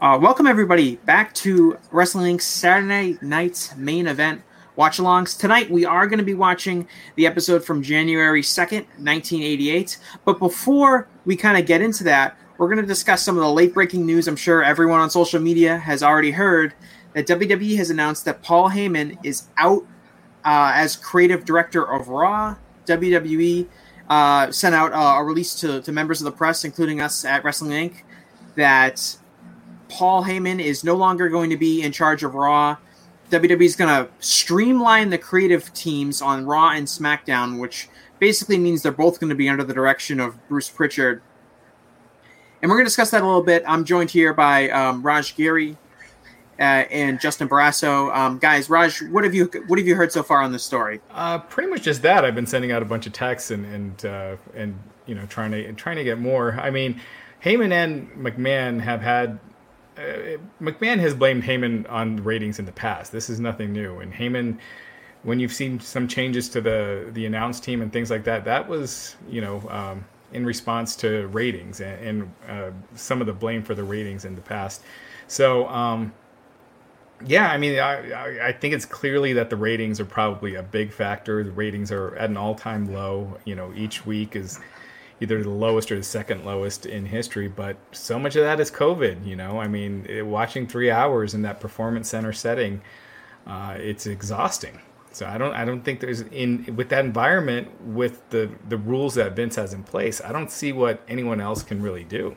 Uh, welcome everybody back to Wrestling Inc. Saturday night's main event watch alongs. Tonight we are going to be watching the episode from January 2nd, 1988. But before we kind of get into that, we're going to discuss some of the late breaking news. I'm sure everyone on social media has already heard that WWE has announced that Paul Heyman is out uh, as creative director of Raw. WWE uh, sent out uh, a release to, to members of the press, including us at Wrestling Inc., that Paul Heyman is no longer going to be in charge of Raw. WWE is going to streamline the creative teams on Raw and SmackDown, which basically means they're both going to be under the direction of Bruce Pritchard. And we're going to discuss that a little bit. I'm joined here by um, Raj Giri uh, and Justin Barrasso. Um, guys, Raj, what have you what have you heard so far on this story? Uh, pretty much just that. I've been sending out a bunch of texts and and uh, and you know trying to trying to get more. I mean, Heyman and McMahon have had uh, McMahon has blamed Heyman on ratings in the past. This is nothing new. And Heyman, when you've seen some changes to the the announce team and things like that, that was you know um, in response to ratings and, and uh, some of the blame for the ratings in the past. So. Um, yeah, I mean, I, I think it's clearly that the ratings are probably a big factor. The ratings are at an all-time low. You know, each week is either the lowest or the second lowest in history. But so much of that is COVID. You know, I mean, it, watching three hours in that performance center setting, uh, it's exhausting. So I don't I don't think there's in with that environment with the the rules that Vince has in place. I don't see what anyone else can really do.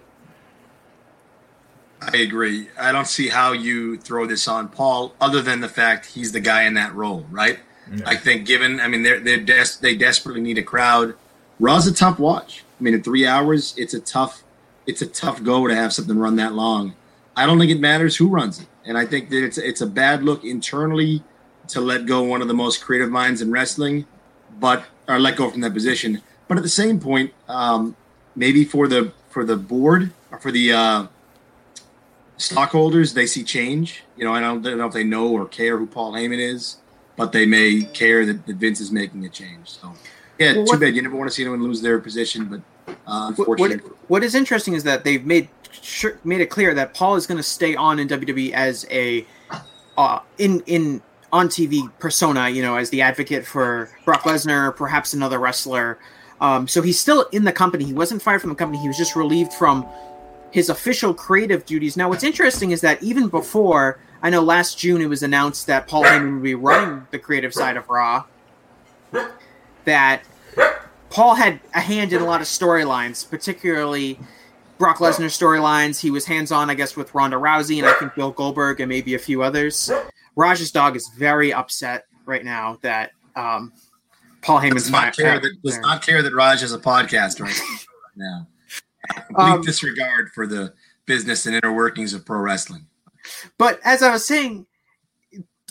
I agree. I don't see how you throw this on Paul, other than the fact he's the guy in that role, right? Yeah. I think, given, I mean, they're, they're des- they desperately need a crowd. Raw's a tough watch. I mean, in three hours, it's a tough, it's a tough go to have something run that long. I don't think it matters who runs it, and I think that it's it's a bad look internally to let go one of the most creative minds in wrestling, but or let go from that position. But at the same point, um, maybe for the for the board or for the uh, stockholders, they see change. You know, I don't, I don't know if they know or care who Paul Heyman is, but they may care that, that Vince is making a change. So yeah, well, too bad. You never want to see anyone lose their position, but uh, unfortunately, what, what is interesting is that they've made sure, made it clear that Paul is going to stay on in WWE as a uh, in in on TV persona. You know, as the advocate for Brock Lesnar, perhaps another wrestler. Um, so he's still in the company. He wasn't fired from the company. He was just relieved from his official creative duties. Now, what's interesting is that even before, I know last June it was announced that Paul Heyman would be running the creative side of Raw. That Paul had a hand in a lot of storylines, particularly Brock Lesnar storylines. He was hands on, I guess, with Ronda Rousey and I think Bill Goldberg and maybe a few others. Raj's dog is very upset right now that um, Paul Heyman's does not, care that, does not care that Raj has a podcast right now. Um, disregard for the business and inner workings of pro wrestling. But as I was saying,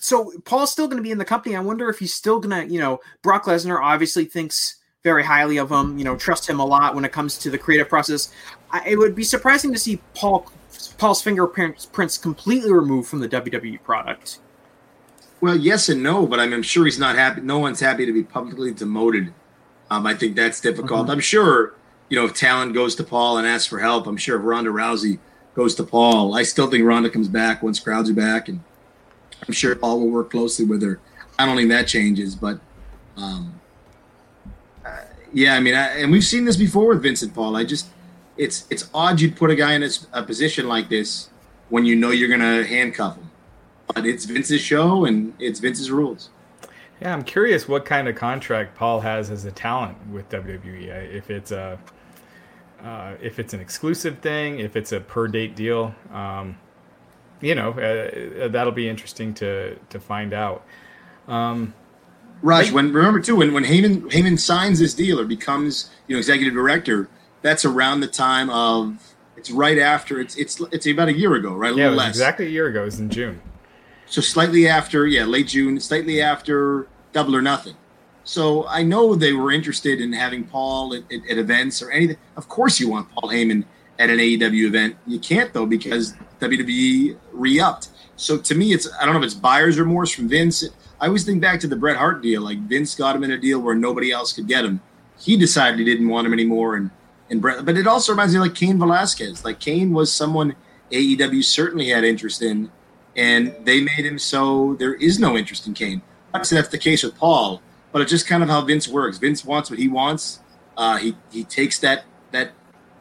so Paul's still going to be in the company. I wonder if he's still going to, you know, Brock Lesnar obviously thinks very highly of him, you know, trust him a lot when it comes to the creative process. I, it would be surprising to see Paul Paul's fingerprints completely removed from the WWE product. Well, yes and no, but I'm, I'm sure he's not happy. No one's happy to be publicly demoted. Um, I think that's difficult. Mm-hmm. I'm sure, you know, if talent goes to Paul and asks for help, I'm sure if Ronda Rousey goes to Paul, I still think Ronda comes back once crowds are back, and I'm sure Paul will work closely with her. I don't think that changes, but um, yeah, I mean, I, and we've seen this before with Vincent Paul. I just, it's it's odd you'd put a guy in a, a position like this when you know you're going to handcuff him but it's Vince's show and it's Vince's rules. Yeah, I'm curious what kind of contract Paul has as a talent with WWE. If it's a uh, if it's an exclusive thing, if it's a per date deal, um, you know, uh, that'll be interesting to to find out. Um, Raj, when remember too, when when Heyman Heyman signs this deal or becomes you know executive director, that's around the time of it's right after it's it's it's about a year ago, right? A yeah, exactly a year ago. It was in June. So slightly after, yeah, late June, slightly after Double or Nothing. So I know they were interested in having Paul at, at, at events or anything. Of course, you want Paul Heyman at an AEW event. You can't though because WWE re-upped. So to me, it's I don't know if it's buyer's remorse from Vince. I always think back to the Bret Hart deal. Like Vince got him in a deal where nobody else could get him. He decided he didn't want him anymore, and and Bret. But it also reminds me like Cain Velasquez. Like Cain was someone AEW certainly had interest in, and they made him so there is no interest in Cain. Obviously, that's the case with Paul, but it's just kind of how Vince works. Vince wants what he wants. Uh, he he takes that that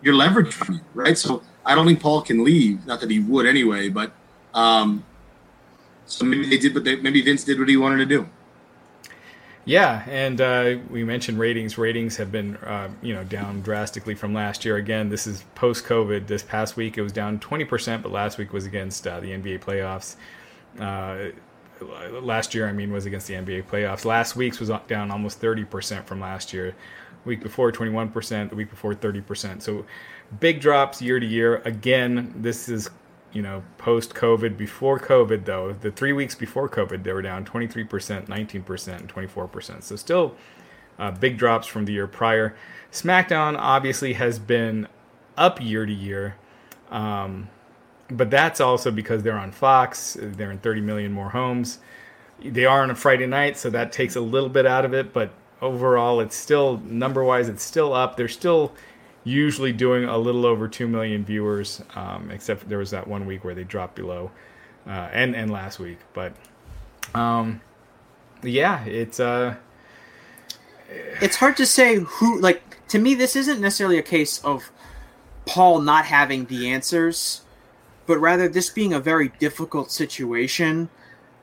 your leverage from you, right? So I don't think Paul can leave. Not that he would anyway, but um, so maybe they did, but they, maybe Vince did what he wanted to do. Yeah, and uh, we mentioned ratings. Ratings have been, uh, you know, down drastically from last year. Again, this is post-COVID. This past week it was down 20%, but last week was against uh, the NBA playoffs. Uh, last year, I mean, was against the NBA playoffs. Last week's was down almost 30% from last year. Week before, 21%. The week before, 30%. So big drops year to year. Again, this is you know, post COVID, before COVID, though, the three weeks before COVID, they were down 23%, 19%, and 24%. So still uh, big drops from the year prior. SmackDown obviously has been up year to year, um, but that's also because they're on Fox. They're in 30 million more homes. They are on a Friday night, so that takes a little bit out of it, but overall, it's still number wise, it's still up. They're still usually doing a little over 2 million viewers, um, except there was that one week where they dropped below, uh, and, and last week. But um, yeah, it's. Uh, it's hard to say who, like, to me, this isn't necessarily a case of Paul not having the answers, but rather this being a very difficult situation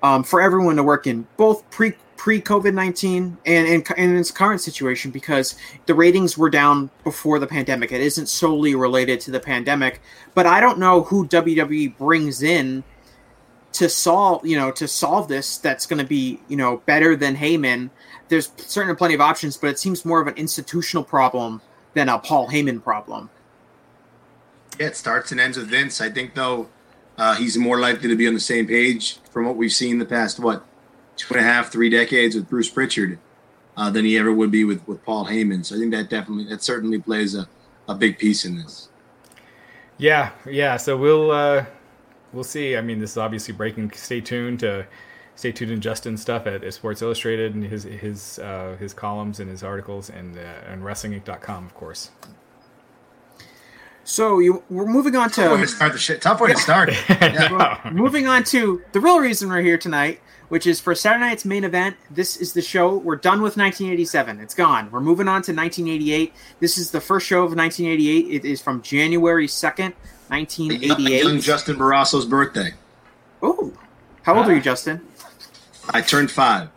um, for everyone to work in, both pre pre COVID 19 and in, in its current situation because the ratings were down before the pandemic. It isn't solely related to the pandemic, but I don't know who WWE brings in to solve, you know, to solve this that's going to be, you know, better than Heyman. There's certainly plenty of options, but it seems more of an institutional problem than a Paul Heyman problem. Yeah, it starts and ends with Vince. I think, though, uh, he's more likely to be on the same page from what we've seen the past, what, two and a half, three decades with Bruce Pritchard uh, than he ever would be with, with Paul Heyman. So I think that definitely, that certainly plays a, a big piece in this. Yeah, yeah. So we'll uh, we'll see. I mean, this is obviously breaking. Stay tuned to stay tuned in Justin's stuff at, Sports Illustrated and his his uh, his columns and his articles and uh, and WrestlingInc.com, of course. So you, we're moving on to tough way to start the shit. Tough way to start. yeah. moving on to the real reason we're here tonight, which is for Saturday night's main event. This is the show. We're done with 1987. It's gone. We're moving on to 1988. This is the first show of 1988. It is from January 2nd, 1988. Young Justin Barrasso's birthday. Oh, how old are you, Justin? I turned five.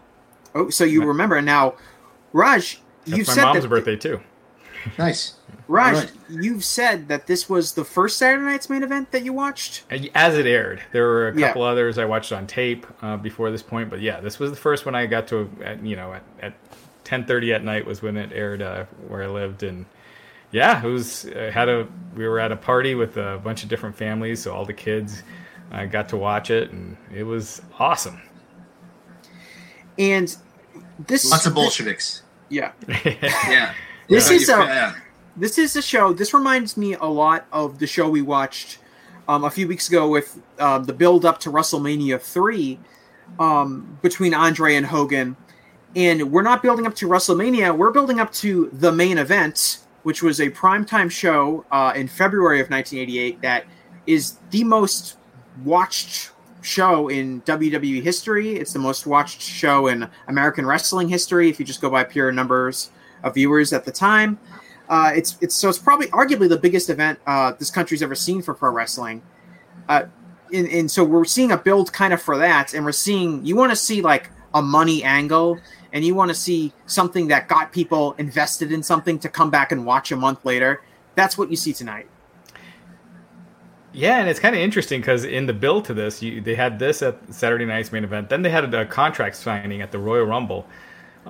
Oh, so you remember now, Raj? you said my mom's that, birthday too. Nice. Raj, right. you've said that this was the first Saturday night's main event that you watched. As it aired, there were a couple yeah. others I watched on tape uh, before this point, but yeah, this was the first one I got to. At, you know, at, at ten thirty at night was when it aired uh, where I lived, and yeah, it was uh, had a. We were at a party with a bunch of different families, so all the kids uh, got to watch it, and it was awesome. And this lots of Bolsheviks. yeah, yeah. This is a. This is a show. This reminds me a lot of the show we watched um, a few weeks ago with uh, the build up to WrestleMania three um, between Andre and Hogan, and we're not building up to WrestleMania. We're building up to the main event, which was a primetime show uh, in February of 1988. That is the most watched show in WWE history. It's the most watched show in American wrestling history. If you just go by pure numbers of viewers at the time, uh, it's it's so it's probably arguably the biggest event uh, this country's ever seen for pro wrestling. Uh, and, so we're seeing a build kind of for that, and we're seeing you want to see like a money angle, and you want to see something that got people invested in something to come back and watch a month later. That's what you see tonight. Yeah, and it's kind of interesting because in the build to this, you, they had this at Saturday night's main event. Then they had a, contract signing at the Royal Rumble.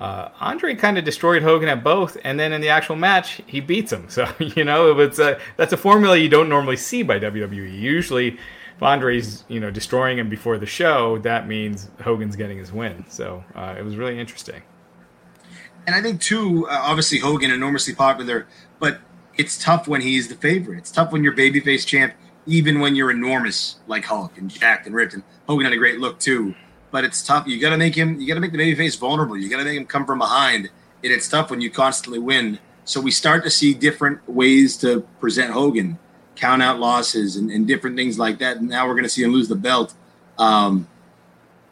Uh, Andre kind of destroyed Hogan at both, and then in the actual match, he beats him. So you know, it's a that's a formula you don't normally see by WWE. Usually, if Andre's you know destroying him before the show, that means Hogan's getting his win. So uh, it was really interesting. And I think too, uh, obviously Hogan enormously popular, but it's tough when he's the favorite. It's tough when you're babyface champ even when you're enormous like Hulk and jacked and ripped. And Hogan had a great look too, but it's tough. You got to make him. You got to make the babyface vulnerable. You got to make him come from behind. And it's tough when you constantly win. So we start to see different ways to present Hogan, count out losses and, and different things like that. And now we're going to see him lose the belt. Um,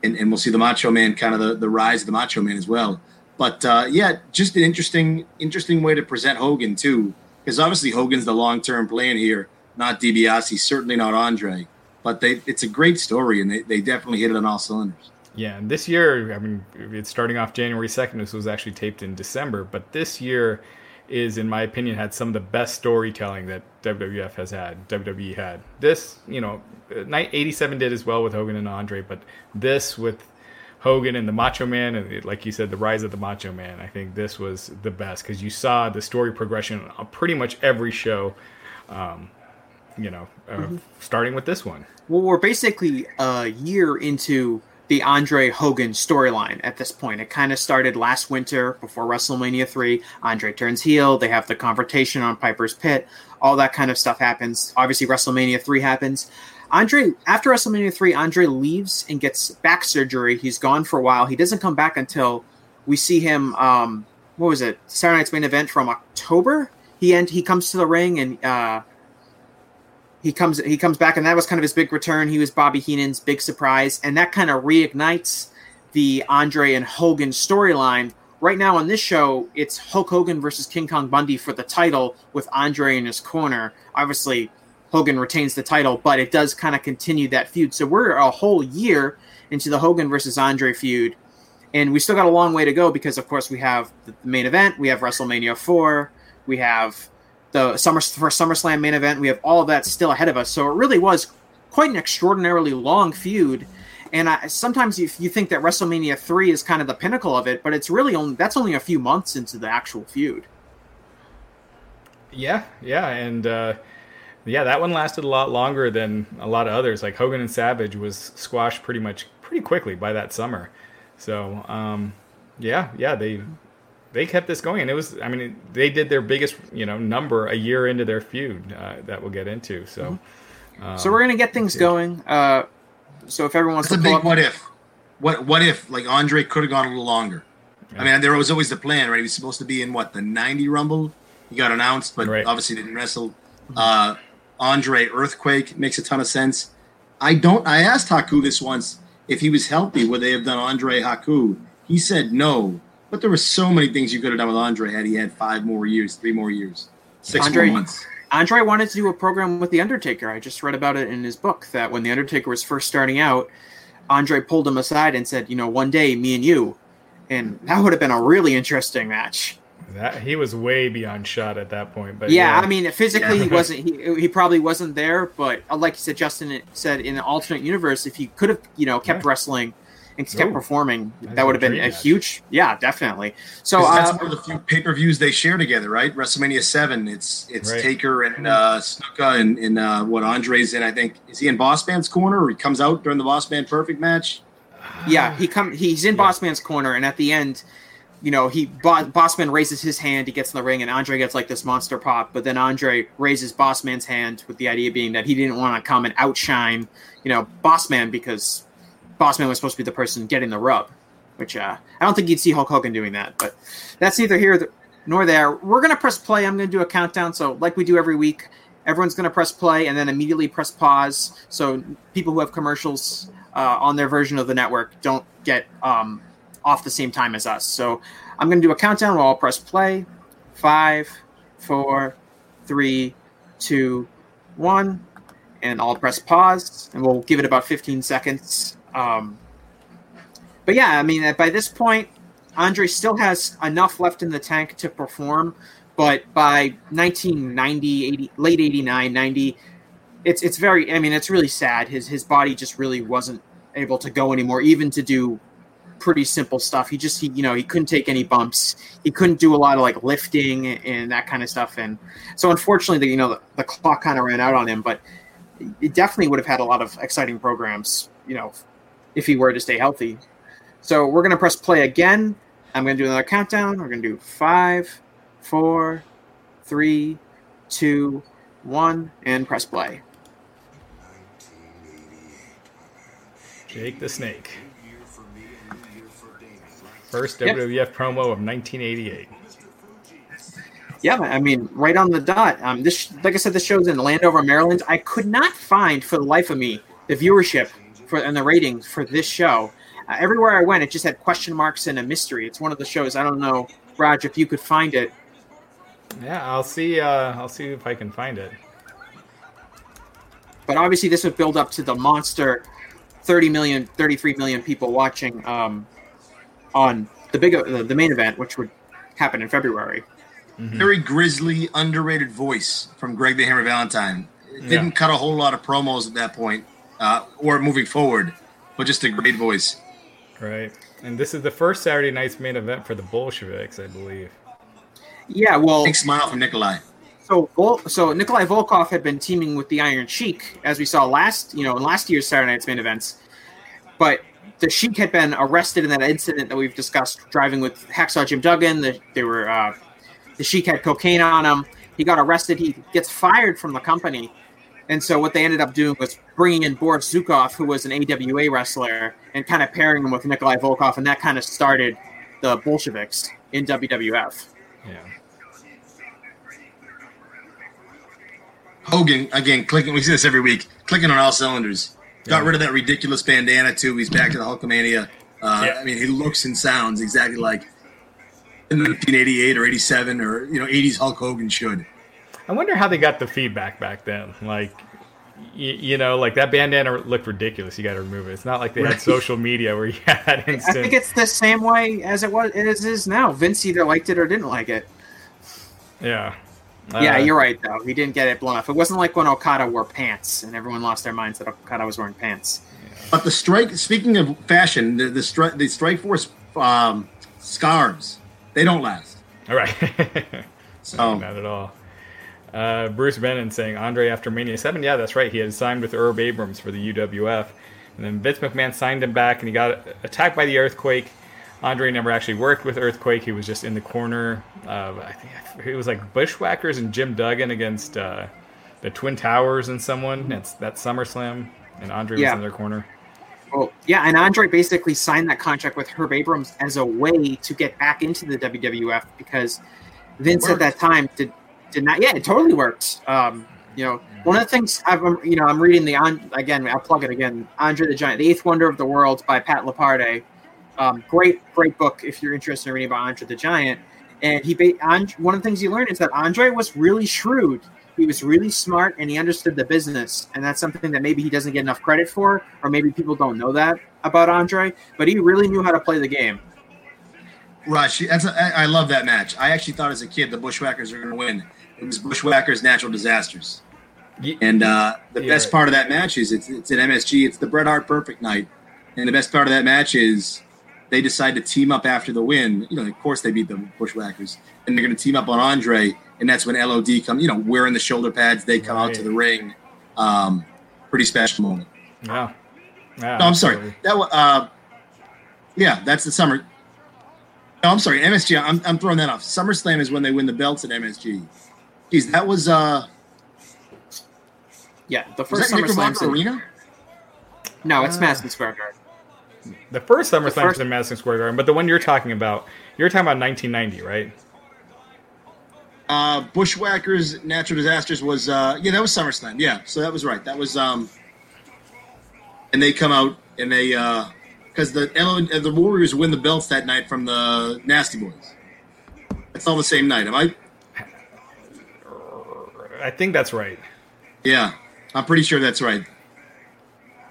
and, and we'll see the Macho Man kind of the, the rise of the Macho Man as well. But uh, yeah, just an interesting interesting way to present Hogan too, because obviously Hogan's the long term plan here not DiBiase, certainly not Andre. But they, it's a great story, and they, they definitely hit it on all cylinders. Yeah, and this year, I mean, it's starting off January 2nd. This was actually taped in December, but this year is, in my opinion, had some of the best storytelling that WWF has had, WWE had. This, you know, night 87 did as well with Hogan and Andre, but this with Hogan and the Macho Man, and like you said, the rise of the Macho Man, I think this was the best because you saw the story progression on pretty much every show. Um, you know, uh, mm-hmm. starting with this one. Well, we're basically a year into the Andre Hogan storyline at this point. It kind of started last winter before WrestleMania 3. Andre turns heel. They have the confrontation on Piper's Pit. All that kind of stuff happens. Obviously, WrestleMania 3 happens. Andre, after WrestleMania 3, Andre leaves and gets back surgery. He's gone for a while. He doesn't come back until we see him, um, what was it, Saturday Night's main event from October? He end, he comes to the ring and uh, he comes he comes back, and that was kind of his big return. He was Bobby Heenan's big surprise, and that kind of reignites the Andre and Hogan storyline. Right now on this show, it's Hulk Hogan versus King Kong Bundy for the title with Andre in his corner. Obviously, Hogan retains the title, but it does kind of continue that feud. So we're a whole year into the Hogan versus Andre feud, and we still got a long way to go because, of course, we have the main event, we have WrestleMania four, we have the summer for SummerSlam main event. We have all of that still ahead of us. So it really was quite an extraordinarily long feud. And I, sometimes you, you think that WrestleMania three is kind of the pinnacle of it, but it's really only that's only a few months into the actual feud. Yeah, yeah, and uh, yeah, that one lasted a lot longer than a lot of others. Like Hogan and Savage was squashed pretty much pretty quickly by that summer. So um, yeah, yeah, they they kept this going, and it was. I mean, they did their biggest, you know, number a year into their feud uh, that we'll get into. So, mm-hmm. um, so we're gonna get things going. Uh, so if everyone wants That's to, a big up- what if, what what if like Andre could have gone a little longer. Yeah. I mean, there was always the plan, right? He was supposed to be in what the '90 Rumble. He got announced, but right. obviously didn't wrestle. Mm-hmm. Uh, Andre Earthquake makes a ton of sense. I don't. I asked Haku this once if he was healthy, would they have done Andre Haku? He said no but there were so many things you could have done with Andre had he had five more years, three more years, six Andre, more months. Andre wanted to do a program with The Undertaker. I just read about it in his book that when The Undertaker was first starting out, Andre pulled him aside and said, you know, one day, me and you. And that would have been a really interesting match. That he was way beyond shot at that point, but yeah, yeah. I mean, physically yeah. he wasn't. He, he probably wasn't there, but uh, like you said, Justin said in an alternate universe, if he could have, you know, kept yeah. wrestling and kept Ooh, performing, that would have been a match. huge, yeah, definitely. So that's uh, one of the few pay per views they share together, right? WrestleMania Seven. It's it's right. Taker and uh, Snuka and, and uh, what Andre's in. I think is he in Boss Man's corner or he comes out during the Boss Man Perfect match? Yeah, he come he's in yeah. Boss Man's corner, and at the end, you know, he Bossman raises his hand, he gets in the ring, and Andre gets like this monster pop. But then Andre raises Bossman's hand with the idea being that he didn't want to come and outshine, you know, Bossman because Bossman was supposed to be the person getting the rub. Which uh, I don't think you'd see Hulk Hogan doing that, but that's neither here nor there. We're gonna press play. I'm gonna do a countdown. So like we do every week, everyone's gonna press play and then immediately press pause. So people who have commercials uh, on their version of the network don't get um, off the same time as us. So I'm going to do a countdown. We'll all press play. Five, four, three, two, one, and I'll press pause, and we'll give it about 15 seconds. Um, but yeah, I mean, by this point, Andre still has enough left in the tank to perform, but by 1990, 80, late 89, 90, it's it's very. I mean, it's really sad. His his body just really wasn't able to go anymore, even to do pretty simple stuff. He just he you know he couldn't take any bumps. He couldn't do a lot of like lifting and that kind of stuff. And so unfortunately, the you know the, the clock kind of ran out on him. But it definitely would have had a lot of exciting programs. You know, if he were to stay healthy. So we're gonna press play again. I'm gonna do another countdown. We're gonna do five, four, three, two, one, and press play. Jake the Snake. First WWF yep. promo of 1988. Yeah, I mean, right on the dot. Um, this, like I said, this show's in Landover, Maryland. I could not find, for the life of me, the viewership for and the ratings for this show. Uh, everywhere I went, it just had question marks and a mystery. It's one of the shows. I don't know, Raj, if you could find it. Yeah, I'll see. Uh, I'll see if I can find it. But obviously, this would build up to the monster 30 million, 33 million people watching um, on the big uh, the main event, which would happen in February. Mm-hmm. Very grisly, underrated voice from Greg the Hammer Valentine. Didn't yeah. cut a whole lot of promos at that point, uh, or moving forward, but just a great voice. Right, and this is the first Saturday night's main event for the Bolsheviks, I believe. Yeah, well, big smile from Nikolai. So, so Nikolai Volkov had been teaming with the Iron Sheik, as we saw last, you know, in last year's Saturday Night's main events. But the Sheik had been arrested in that incident that we've discussed, driving with Hacksaw Jim Duggan. The, they were uh, the Sheik had cocaine on him. He got arrested. He gets fired from the company, and so what they ended up doing was bringing in Boris Zhukov, who was an AWA wrestler, and kind of pairing him with Nikolai Volkov, and that kind of started the Bolsheviks in WWF. Yeah. Hogan again clicking. We see this every week, clicking on all cylinders. Got rid of that ridiculous bandana too. He's back to the Hulkamania. Uh, yeah. I mean, he looks and sounds exactly like 1988 or 87 or you know 80s Hulk Hogan should. I wonder how they got the feedback back then. Like, you, you know, like that bandana looked ridiculous. You got to remove it. It's not like they right. had social media where you had instant. I think it's the same way as it was. as It is now. Vince either liked it or didn't like it. Yeah. Uh, yeah, you're right though. He didn't get it blown off. It wasn't like when Okada wore pants and everyone lost their minds that Okada was wearing pants. But the strike. Speaking of fashion, the the, stri- the Strike Force um, scarves they don't last. All right. so not at all. Uh, Bruce Bennett saying Andre after Mania Seven. Yeah, that's right. He had signed with Herb Abrams for the UWF, and then Vince McMahon signed him back, and he got attacked by the earthquake. Andre never actually worked with Earthquake. He was just in the corner. Uh, I think it was like Bushwhackers and Jim Duggan against uh, the Twin Towers and someone. It's that SummerSlam, and Andre yeah. was in their corner. Well, yeah, and Andre basically signed that contract with Herb Abrams as a way to get back into the WWF because Vince at that time did did not. Yeah, it totally worked. Um, you know, one of the things I've you know I'm reading the on again. I'll plug it again. Andre the Giant, the Eighth Wonder of the World by Pat Laprade um, great, great book if you're interested in reading about Andre the Giant. And he, one of the things you learn is that Andre was really shrewd. He was really smart, and he understood the business. And that's something that maybe he doesn't get enough credit for, or maybe people don't know that about Andre. But he really knew how to play the game. Rush, that's a, I love that match. I actually thought as a kid the Bushwhackers were going to win. It was Bushwhackers Natural Disasters. And uh, the yeah, best right. part of that match is it's, it's an MSG. It's the Bret Hart Perfect Night. And the best part of that match is they decide to team up after the win. You know, of course they beat the Bushwhackers, and they're going to team up on Andre, and that's when LOD come. You know, wearing the shoulder pads, they come right. out to the ring. Um, pretty special moment. Yeah. yeah no, I'm sorry. That was. Uh, yeah, that's the summer. No, I'm sorry, MSG. I'm, I'm throwing that off. SummerSlam is when they win the belts at MSG. Geez, that was uh Yeah, the was first that SummerSlam. Knickerbocker Arena? No, it's Ah. Madison Square Garden. The first SummerSlam first- was in Madison Square Garden, but the one you're talking about, you're talking about 1990, right? Uh, Bushwhackers, Natural Disasters was uh yeah that was SummerSlam. Yeah, so that was right. That was um, and they come out and they uh because the uh, the Warriors win the belts that night from the Nasty Boys. It's all the same night. Am I? I think that's right. Yeah, I'm pretty sure that's right.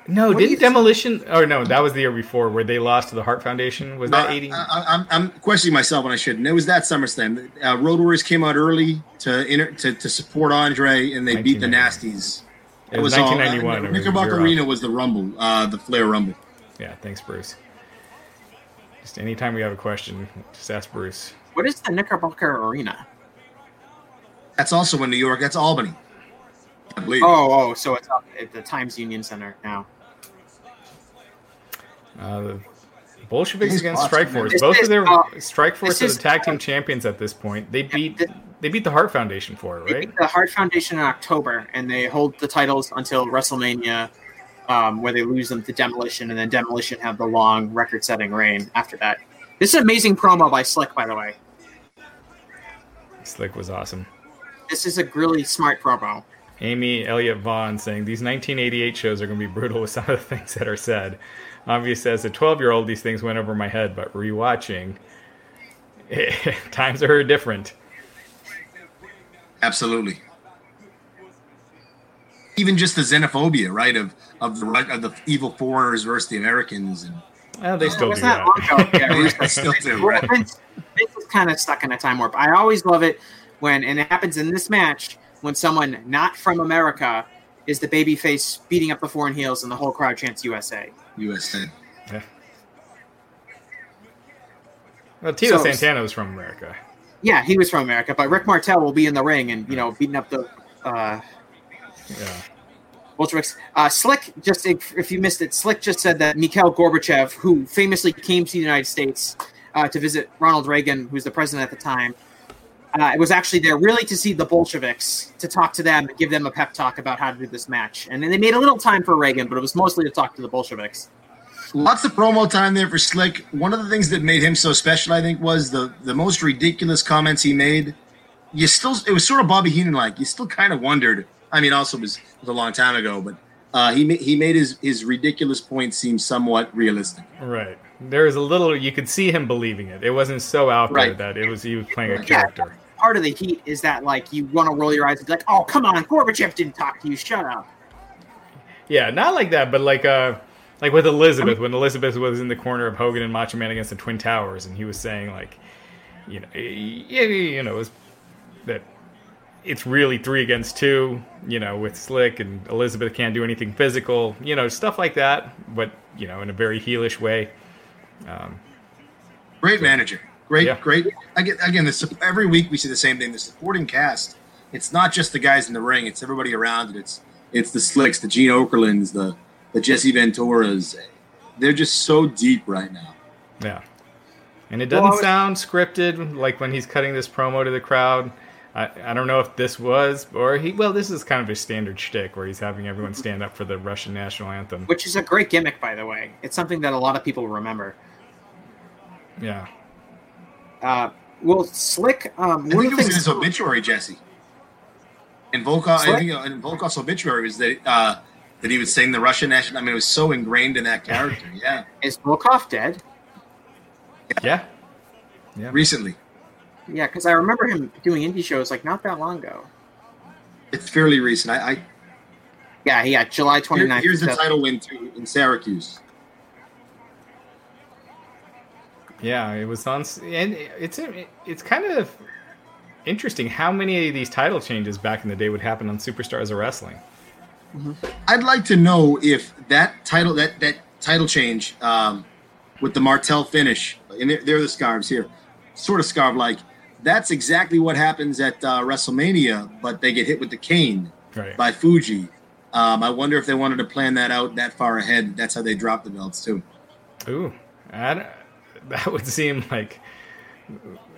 No, do you didn't Demolition? Or no, that was the year before where they lost to the Hart Foundation. Was that 80? I, I, I'm, I'm questioning myself when I shouldn't. It was that SummerSlam. Uh, Road Warriors came out early to, inter- to to support Andre, and they beat the Nasties. It was all- 1991, Uh, Knickerbocker. Arena was the Rumble, uh, the Flair Rumble. yeah, thanks, Bruce. Just anytime we have a question, just ask Bruce. What is the Knickerbocker Arena? That's also in New York. That's Albany, I believe. Oh, oh, so it's up at the Times Union Center now. Uh, the Bolsheviks These against Boston, Strikeforce. Both of their uh, Strikeforce this are is, the tag team uh, champions at this point. They beat th- they beat the Hart Foundation for it, They right? beat the Hart Foundation in October, and they hold the titles until WrestleMania, um, where they lose them to Demolition, and then Demolition have the long record-setting reign after that. This is an amazing promo by Slick, by the way. Slick was awesome. This is a really smart promo. Amy Elliott Vaughn saying these 1988 shows are going to be brutal with some of the things that are said. Obviously, as a 12 year old, these things went over my head, but rewatching, times are different. Absolutely. Even just the xenophobia, right? Of of the of the evil foreigners versus the Americans, and Well, they still do was that. long. Yeah, Yeah, still do, right. Vince, Vince is kind of stuck in a time warp. I always love it when, and it happens in this match, when someone not from America is the babyface beating up the foreign heels, and the whole crowd chants USA. USA. Yeah. Well, Tito So- Santana was from America. Yeah, he was from America, but Rick Martel will be in the ring and you know beating up the uh, Yeah. Bolsheviks. Uh, Slick just if, if you missed it, Slick just said that Mikhail Gorbachev, who famously came to the United States uh, to visit Ronald Reagan, who was the president at the time, uh, was actually there really to see the Bolsheviks, to talk to them, and give them a pep talk about how to do this match. And then they made a little time for Reagan, but it was mostly to talk to the Bolsheviks. Lots of promo time there for Slick. One of the things that made him so special, I think, was the the most ridiculous comments he made. You still, it was sort of Bobby Heenan like. You still kind of wondered. I mean, also it was, it was a long time ago, but uh, he he made his his ridiculous point seem somewhat realistic. Right. There was a little, you could see him believing it. It wasn't so out there Right. that it was, he was playing a Yeah. Character. Part of the heat is that like you want to roll your eyes and be like, "Oh, come on, Gorbachev didn't talk to you. Shut up." Yeah, not like that, but like uh like with Elizabeth, when Elizabeth was in the corner of Hogan and Macho Man against the Twin Towers, and he was saying like, you know, yeah, you know, it was that it's really three against two, you know, with Slick and Elizabeth can't do anything physical, you know, stuff like that, but you know, in a very heelish way. Great manager. Great, Yeah. great. Again, again, the, sup- every week we see the same thing. The supporting cast. It's not just the guys in the ring. It's everybody around it. It's it's the Slicks, the Gene Okerlunds, the the Jesse Venturas. They're just so deep right now. Yeah. And it doesn't Well, I was- sound scripted, like when he's cutting this promo to the crowd. I, I don't know if this was, or he, well, this is kind of a standard shtick where he's having everyone stand up for the Russian national anthem. Which is a great gimmick, by the way. It's something that a lot of people remember. Yeah. Uh, well, Slick. Um, I one think it was in his things. obituary, Jesse. In Volkov, I think uh, in Volkov's obituary was that uh, that he would sing the Russian national. I mean, it was so ingrained in that character. Yeah, Is Volkov dead? Yeah. Yeah. recently, Yeah, because I remember him doing indie shows like not that long ago. it's fairly recent. I, I Yeah, yeah, July 29th. here- here's the title win too in Syracuse. Yeah, it was on, and it's it's kind of interesting how many of these title changes back in the day would happen on Superstars of Wrestling. I'd like to know if that title that that title change um, with the Martel finish and they're, they're the scarves here, sort of scarf like. That's exactly what happens at uh, WrestleMania, but they get hit with the cane Right. by Fuji. Um, I wonder if they wanted to plan that out that far ahead. That's how they drop the belts too. Ooh, I that would seem like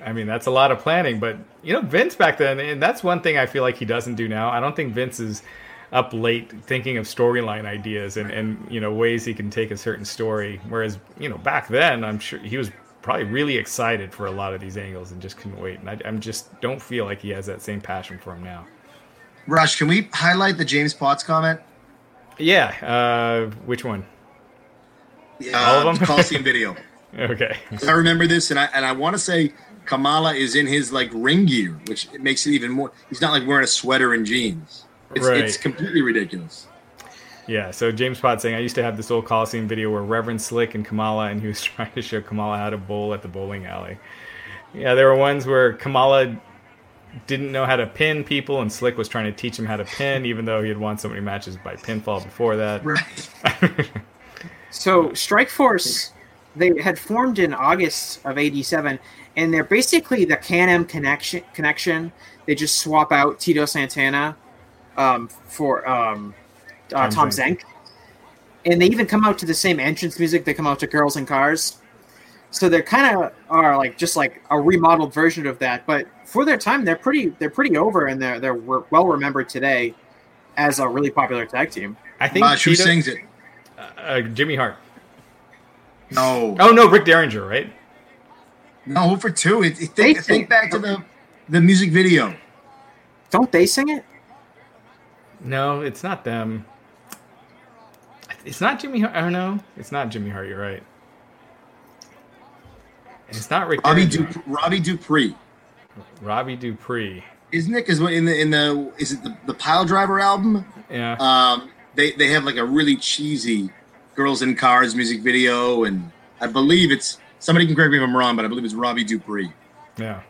I mean, that's a lot of planning, but you know, Vince back then, and that's one thing I feel like he doesn't do now. I don't think Vince is up late thinking of storyline ideas and, and you know ways he can take a certain story. Whereas you know back then, I'm sure he was probably really excited for a lot of these angles and just couldn't wait. And I, I'm just don't feel like he has that same passion for him now. Rush, can we highlight the James Potts comment? Yeah, uh, which one? Uh, All of them. Coliseum video. Okay. I remember this, and I and I want to say Kamala is in his like ring gear, which makes it even more. He's not like wearing a sweater and jeans. It's, right. it's completely ridiculous. Yeah, so James Potts saying, I used to have this old Coliseum video where Reverend Slick and Kamala, and he was trying to show Kamala how to bowl at the bowling alley. Yeah, there were ones where Kamala didn't know how to pin people, and Slick was trying to teach him how to pin, even though he had won so many matches by pinfall before that. Right. so Strike Force, they had formed in August of '87, and they're basically the Can-Am connection. Connection. They just swap out Tito Santana um, for um, uh, Tom, Tom Zenk. And they even come out to the same entrance music. They come out to Girls in Cars. So they're kind of are like just like a remodeled version of that. But for their time, they're pretty they're pretty over and they're they're well remembered today as a really popular tag team. I think uh, who sings it? Uh, uh, Jimmy Hart. No. Oh no, Rick Derringer, right? No, for two. It, it, think, think back to the the music video. Don't they sing it? No, it's not them. It's not Jimmy Hart. Oh no, it's not Jimmy Hart. You're right. It's not Rick. Robbie, du- Robbie Dupree. Robbie Dupree. Isn't it? Because in the in the is it the, the Pile Driver album? Yeah. Um, they they have like a really cheesy "Girls in Cars" music video, and I believe it's somebody can correct me if I'm wrong, but I believe it's Robbie Dupree. Yeah.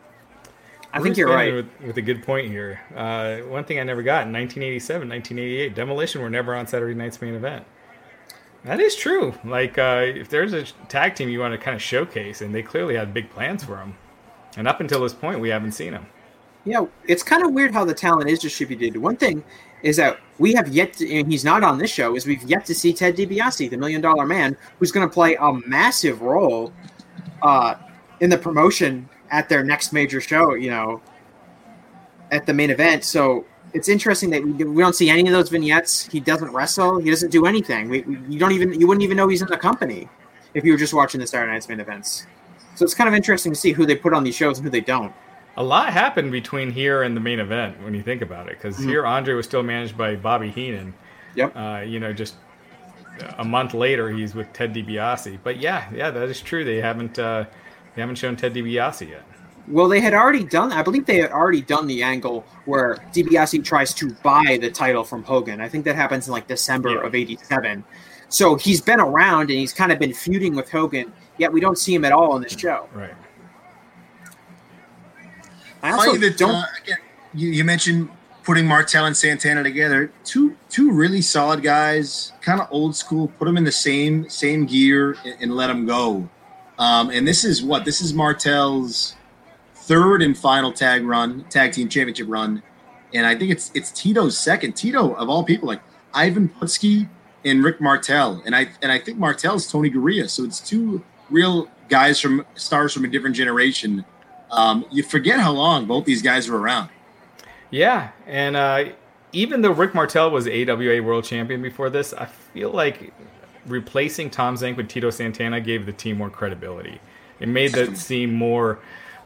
I think you're right. With, with, a good point here. Uh, one thing I never got in 1987, 1988, Demolition were never on Saturday night's main event. That is true. Like, uh, if there's a tag team you want to kind of showcase, and they clearly had big plans for them, and up until this point, we haven't seen them. Yeah, it's kind of weird how the talent is distributed. One thing is that we have yet to, and he's not on this show, is we've yet to see Ted DiBiase, the Million Dollar Man, who's going to play a massive role uh, in the promotion at their next major show. You know, at the main event. So it's interesting that we, we don't see any of those vignettes. He doesn't wrestle. He doesn't do anything. We, we, you don't even you wouldn't even know he's in the company if you were just watching the Saturday Night's main events. So it's kind of interesting to see who they put on these shows and who they don't. A lot happened between here and the main event when you think about it, because mm-hmm. here Andre was still managed by Bobby Heenan. Yep. Uh, you know, just a month later he's with Ted DiBiase. But yeah, yeah, that is true. They haven't uh, they haven't shown Ted DiBiase yet. Well, they had already done. I believe they had already done the angle where DiBiase tries to buy the title from Hogan. I think that happens in like December yeah. of '87. So he's been around and he's kind of been feuding with Hogan. Yet we don't see him at all in this show. Right. I also that, don't. Uh, again, you, you mentioned putting Martel and Santana together. Two two really solid guys, kind of old school. Put them in the same same gear and, and let them go. Um, and this is what this is Martel's third and final tag run, tag team championship run, and I think it's it's Tito's second. Tito of all people, like Ivan Putski and Rick Martel, and I and I think Martel's Tony Garea. So it's two real guys from stars from a different generation. Um, you forget how long both these guys were around. Yeah, and uh, even though Rick Martel was AWA World Champion before this, I feel like replacing Tom Zenk with Tito Santana gave the team more credibility. It made that seem more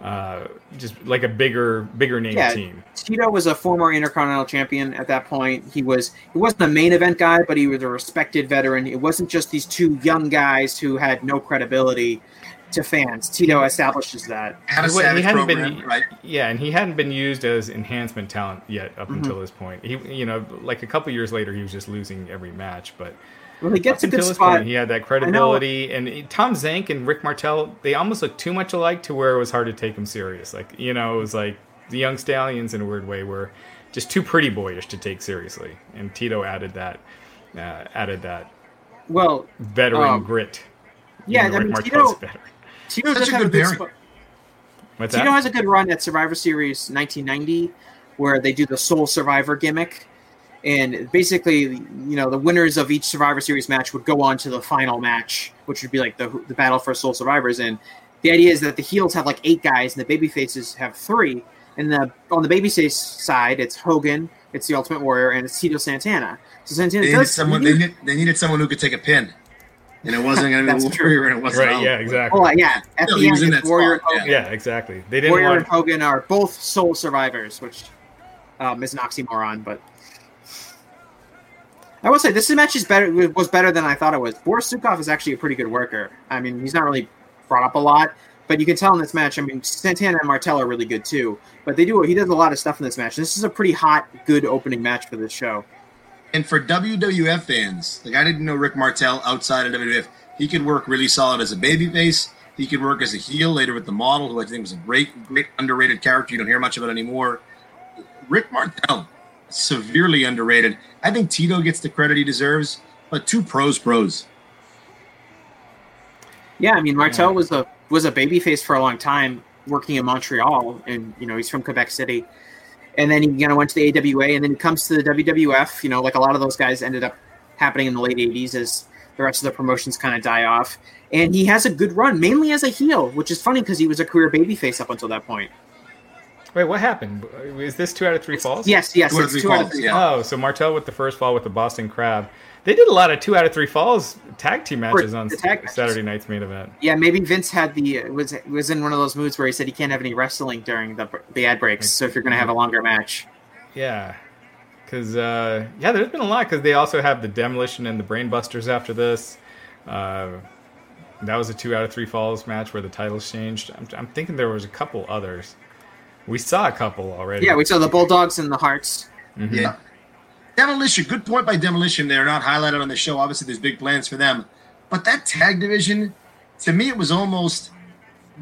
uh, just like a bigger bigger name yeah, team. Tito was a former Intercontinental Champion at that point. He was he wasn't a main event guy, but he was a respected veteran. It wasn't just these two young guys who had no credibility to fans. Tito establishes that. Had a he, he hadn't program, been right? Yeah, and he hadn't been used as enhancement talent yet up mm-hmm. until this point. He you know like a couple years later he was just losing every match, but well, he gets a good spot. Point, he had that credibility, and Tom Zenk and Rick Martel, they almost look too much alike to where it was hard to take them serious. Like you know, it was like the Young Stallions in a weird way were just too pretty boyish to take seriously, and Tito added that, uh, added that. Well, veteran um, grit. Yeah, I mean, Tito, Tito does have a good spot. What's Tito that? has a good run at Survivor Series 1990, where they do the sole survivor gimmick and basically, you know, the winners of each Survivor Series match would go on to the final match, which would be like the the battle for sole survivors. And the idea is that the heels have like eight guys and the baby faces have three. And the on the babyface side, it's Hogan, it's the Ultimate Warrior, and it's Tito Santana. So Santana They needed does someone. They, need, they needed someone who could take a pin, and it wasn't going to That's be true. Warrior, and it wasn't. Right? Al. Yeah, exactly. Oh yeah, at No, the he end, was in it's that Warrior spot, and Hogan. Yeah, exactly. They didn't Warrior want. and Hogan are both sole survivors, which um, is an oxymoron, but I will say this match is better was better than I thought it was. Boris Zhukov is actually a pretty good worker. I mean, he's not really brought up a lot, but you can tell in this match. I mean, Santana and Martel are really good too, but they do he does a lot of stuff in this match. This is a pretty hot, good opening match for this show. And for WWF fans, like I didn't know Rick Martel outside of WWF. He could work really solid as a babyface. He could work as a heel later with the model, who I think was a great, great underrated character. You don't hear much about anymore. Rick Martel, severely underrated. I think Tito gets the credit he deserves, but two pros, pros. Yeah, I mean Martel was a was a babyface for a long time, working in Montreal, and you know he's from Quebec City, and then he you know went to the AWA, and then he comes to the WWF. You know, like a lot of those guys ended up happening in the late '80s as the rest of the promotions kind of die off, and he has a good run, mainly as a heel, which is funny because he was a career babyface up until that point. Wait, what happened? Is this two out of three falls? Yes, yes, Two out of it's three two out of three. yeah. Oh, so Martel with the first fall with the Boston Crab. They did a lot of two out of three falls tag team matches on the tag matches. Saturday night's main event. Yeah, maybe Vince had the was was in one of those moods where he said he can't have any wrestling during the the ad breaks. So if you're going to have a longer match, Yeah, because uh, yeah, there's been a lot. Because they also have the Demolition and the Brainbusters after this. Uh, that was a two out of three falls match where the titles changed. I'm, I'm thinking there was a couple others. We saw a couple already. yeah, we saw the Bulldogs and the Hearts. Yeah. Demolition, good point by Demolition. They're not highlighted on the show. Obviously, there's big plans for them. But that tag division, to me, it was almost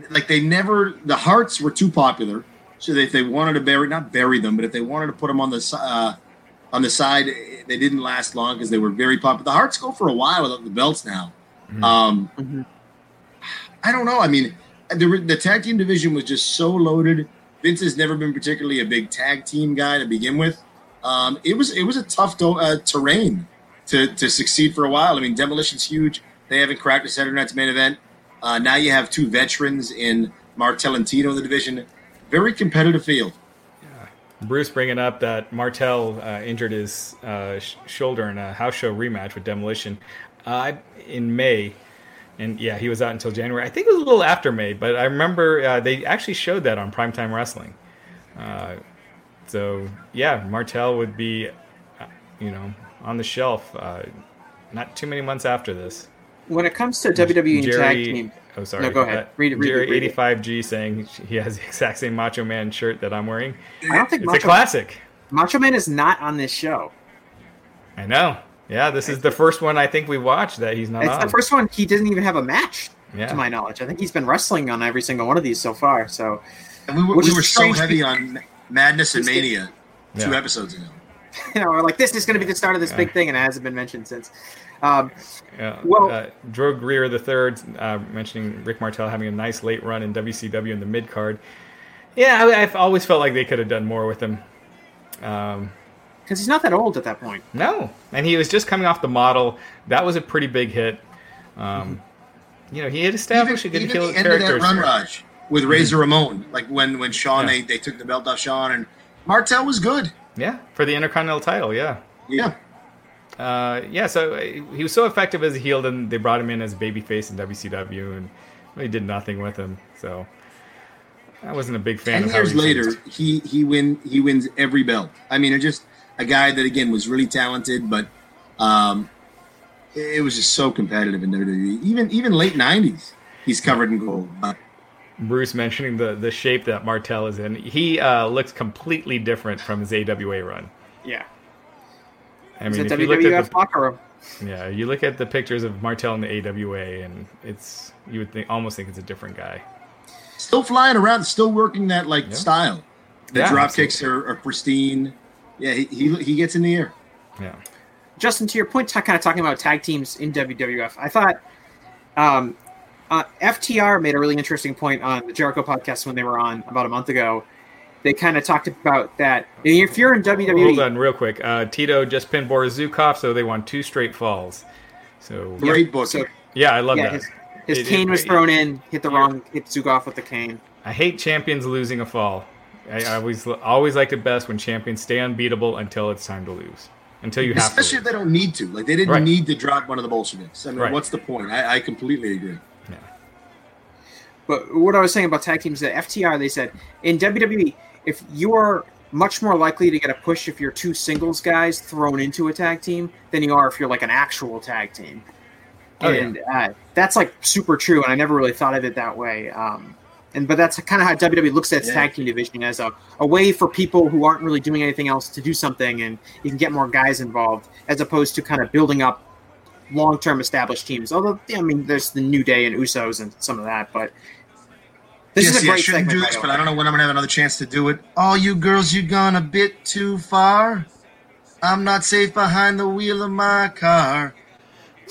like they never, the Hearts were too popular. So if they wanted to bury, not bury them, but if they wanted to put them on the, uh, on the side, they didn't last long because they were very popular. The Hearts go for a while without the belts now. Um, I don't know. I mean, the, the tag team division was just so loaded. Vince has never been particularly a big tag team guy to begin with. Um, it was it was a tough do- uh, terrain to to succeed for a while. I mean, Demolition's huge. They haven't cracked the Saturday Night's main event. Uh, now you have two veterans in Martel and Tito in the division. Very competitive field. Bruce bringing up that Martel uh, injured his uh, sh- shoulder in a house show rematch with Demolition uh, in May. And yeah, he was out until January. I think it was a little after May, but I remember uh, they actually showed that on Primetime Wrestling. Uh, so yeah, Martel would be, uh, you know, on the shelf uh, not too many months after this. When it comes to WWE and tag team, oh sorry, No, go ahead. Uh, Read it, read it, Jerry 85G saying he has the exact same Macho Man shirt that I'm wearing. I don't think It's a Macho, classic. Macho Man is not on this show. I know. Yeah, this is the first one I think we watched that he's not It's on. the first one he doesn't even have a match, Yeah. to my knowledge. I think he's been wrestling on every single one of these so far. So And we were, we were so heavy on Madness and This is- Mania two Yeah. episodes ago. you know, we're like, this is going to be the start of this big thing, and it hasn't been mentioned since. Um, Yeah. Well- uh, Drew Greer the third uh, mentioning Rick Martel having a nice late run in WCW in the mid card. Yeah, I, I've always felt like they could have done more with him. Um, because he's not that old at that point. no, and he was just coming off the model. That was a pretty big hit. Um, You know, he had established even, a good even heel the end of that character. run, Raj, with Razor Mm-hmm. Ramon, like when when Shawn Yeah. they, they took the belt off Shawn and Martel was good. Yeah, for the Intercontinental title. Yeah. Yeah, Uh, yeah, so uh, he was so effective as a heel, then they brought him in as babyface in WCW, and really did nothing with him. So I wasn't a big fan. ten years later, he he win he wins every belt. I mean, it's just a guy that again was really talented, but um, it, it was just so competitive in WWE. Even even late '90s, he's covered in gold. But Bruce mentioning the the shape that Martel is in, he uh, looks completely different from his AWA run. Yeah, I he's mean, a you look WWF at the locker room. yeah, you look at the pictures of Martel in the AWA, and it's you would think almost think it's a different guy. still flying around, still working that like Yeah. style. The Yeah, drop kicks are, are pristine. Yeah, he, he he gets in the air. Yeah. Justin, to your point, t- kind of talking about tag teams in WWF, I thought um, uh, FTR made a really interesting point on the Jericho podcast when they were on about a month ago. They kind of talked about that if you're in WWE, Hold on, real quick. Uh, Tito just pinned Boris Zhukov, so they won two straight falls. So Great book. so yeah, I love yeah, that. his, His It- cane it- was thrown in, hit the wrong, hit Zhukov with the cane. I hate champions losing a fall. I, I always always liked it best when champions stay unbeatable until it's time to lose. Until you have Especially if they don't need to. Like they didn't Right. need to drop one of the Bolsheviks. I mean, Right. what's the point? I, I completely agree. Yeah. But what I was saying about tag teams, that FTR, they said in WWE, if you are much more likely to get a push if you're two singles guys thrown into a tag team than you are if you're like an actual tag team. Oh, yeah. and uh, that's like super true, and I never really thought of it that way. Um, and but that's kind of how WWE looks at its Yeah. tag team division as a, a way for people who aren't really doing anything else to do something, and you can get more guys involved, as opposed to kind of building up long-term established teams. Although, I mean, there's the New Day and Usos and some of that, but this yes, is a yeah, I great shouldn't segment. do this, but I don't know when I'm gonna have another chance to do it. All you girls, you gone a bit too far. I'm not safe behind the wheel of my car.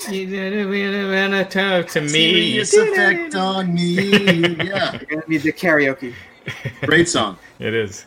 You did it when I talk to me. Serious effect on me. Yeah, You're gonna need the karaoke. great song. It is.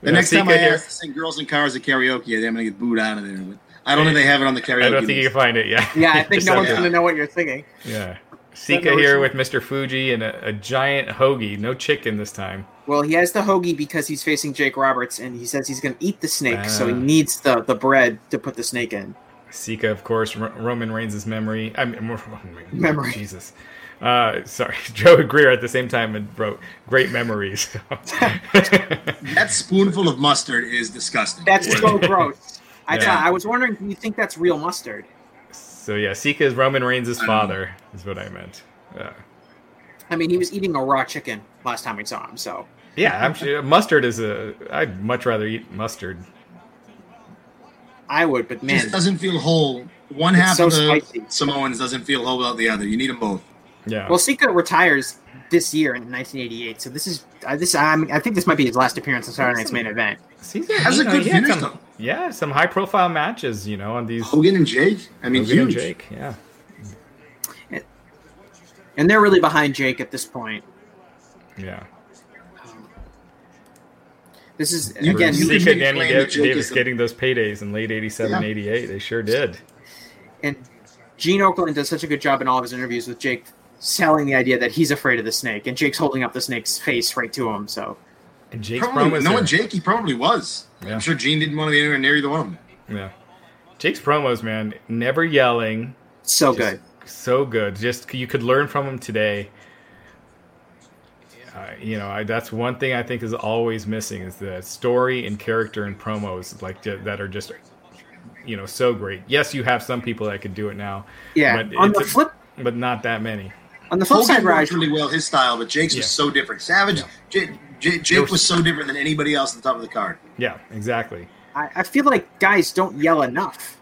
The Yeah, next time I here- ask to sing "Girls in Cars" at karaoke, I'm gonna get booed out of there. But I don't think they have it on the karaoke. I don't think you can find it. Yeah. Yeah, I think no one's gonna know what you're thinking. Yeah. Sika here with Mr. Fuji and a, a giant hoagie. No chicken this time. Well, he has the hoagie because he's facing Jake Roberts, and he says he's gonna eat the snake, so he Ah. needs the the bread to put the snake in. Sika, of course, Ro- Roman Reigns' memory. I mean, Roman Reigns- Memory. Jesus. Uh, sorry, Joe Greer at the same time and wrote great memories. That spoonful of mustard is disgusting. That's so gross. I Yeah. thought I was wondering, do you think that's real mustard? so yeah, Sika is Roman Reigns' don't father, is what I meant. Uh, I mean, he was eating a raw chicken last time we saw him, so yeah, I'm sure mustard is a. I'd much rather eat mustard. I would. But man, just doesn't feel whole. One half so of the spicy. Samoans doesn't feel whole without the other. You need them both. Yeah. well, Sika retires this year in 1988, so this is uh, this. I, mean, I think this might be his last appearance on Saturday Night's main event. Sika Has a good he finish, though. Yeah, some high profile matches, you know, on these. Hogan and Jake. I mean, Hogan and huge. Jake, yeah. And they're really behind Jake at this point. Yeah. Um, this is You- again. you he- can and Danny claim Da- that Jake Davis is getting those paydays in late 87, Yeah. 88. They sure did. and Gene Okerlund does such a good job in all of his interviews with Jake, selling the idea that he's afraid of the snake, and Jake's holding up the snake's face right to him. So And Jake's Probably, promos. knowing are- Jake, he probably was. Yeah. I'm sure Gene didn't want to be anywhere near either one of them. Yeah. Jake's promos, man, never yelling. so just good. So good. Just you could learn from him today. Uh, you know, I, that's one thing I think is always missing is the story and character and promos like that are just, you know, so great. Yes, you have some people that could do it now. Yeah. but On the it's- flip, but not that many. on the flip side, Hogan Raj, really well his style, but Jake's Yeah. was so different. Savage, J- J- Jake There was so different than anybody else at the top of the card. Yeah, exactly. I, I feel like guys don't yell enough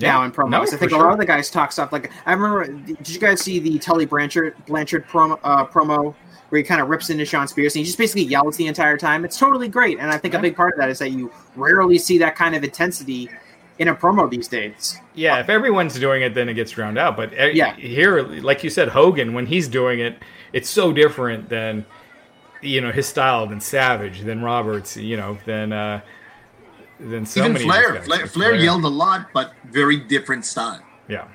now Yeah. in promos. No, I for think a lot of the guys talk stuff like I remember. Did you guys see the Tully Blanchard Blanchard promo, uh, promo where he kind of rips into Shawn Spears and he just basically yells the entire time? It's totally great, and I think Yeah. a big part of that is that you rarely see that kind of intensity in a promo these days. Yeah, if everyone's doing it, then it gets drowned out. But uh, Yeah. here, like you said, Hogan, when he's doing it, it's so different than you know his style than Savage, than Roberts, you know, than uh, than so Even many. Flair, guys. Flair, Flair yelled a lot, but very different style. Yeah.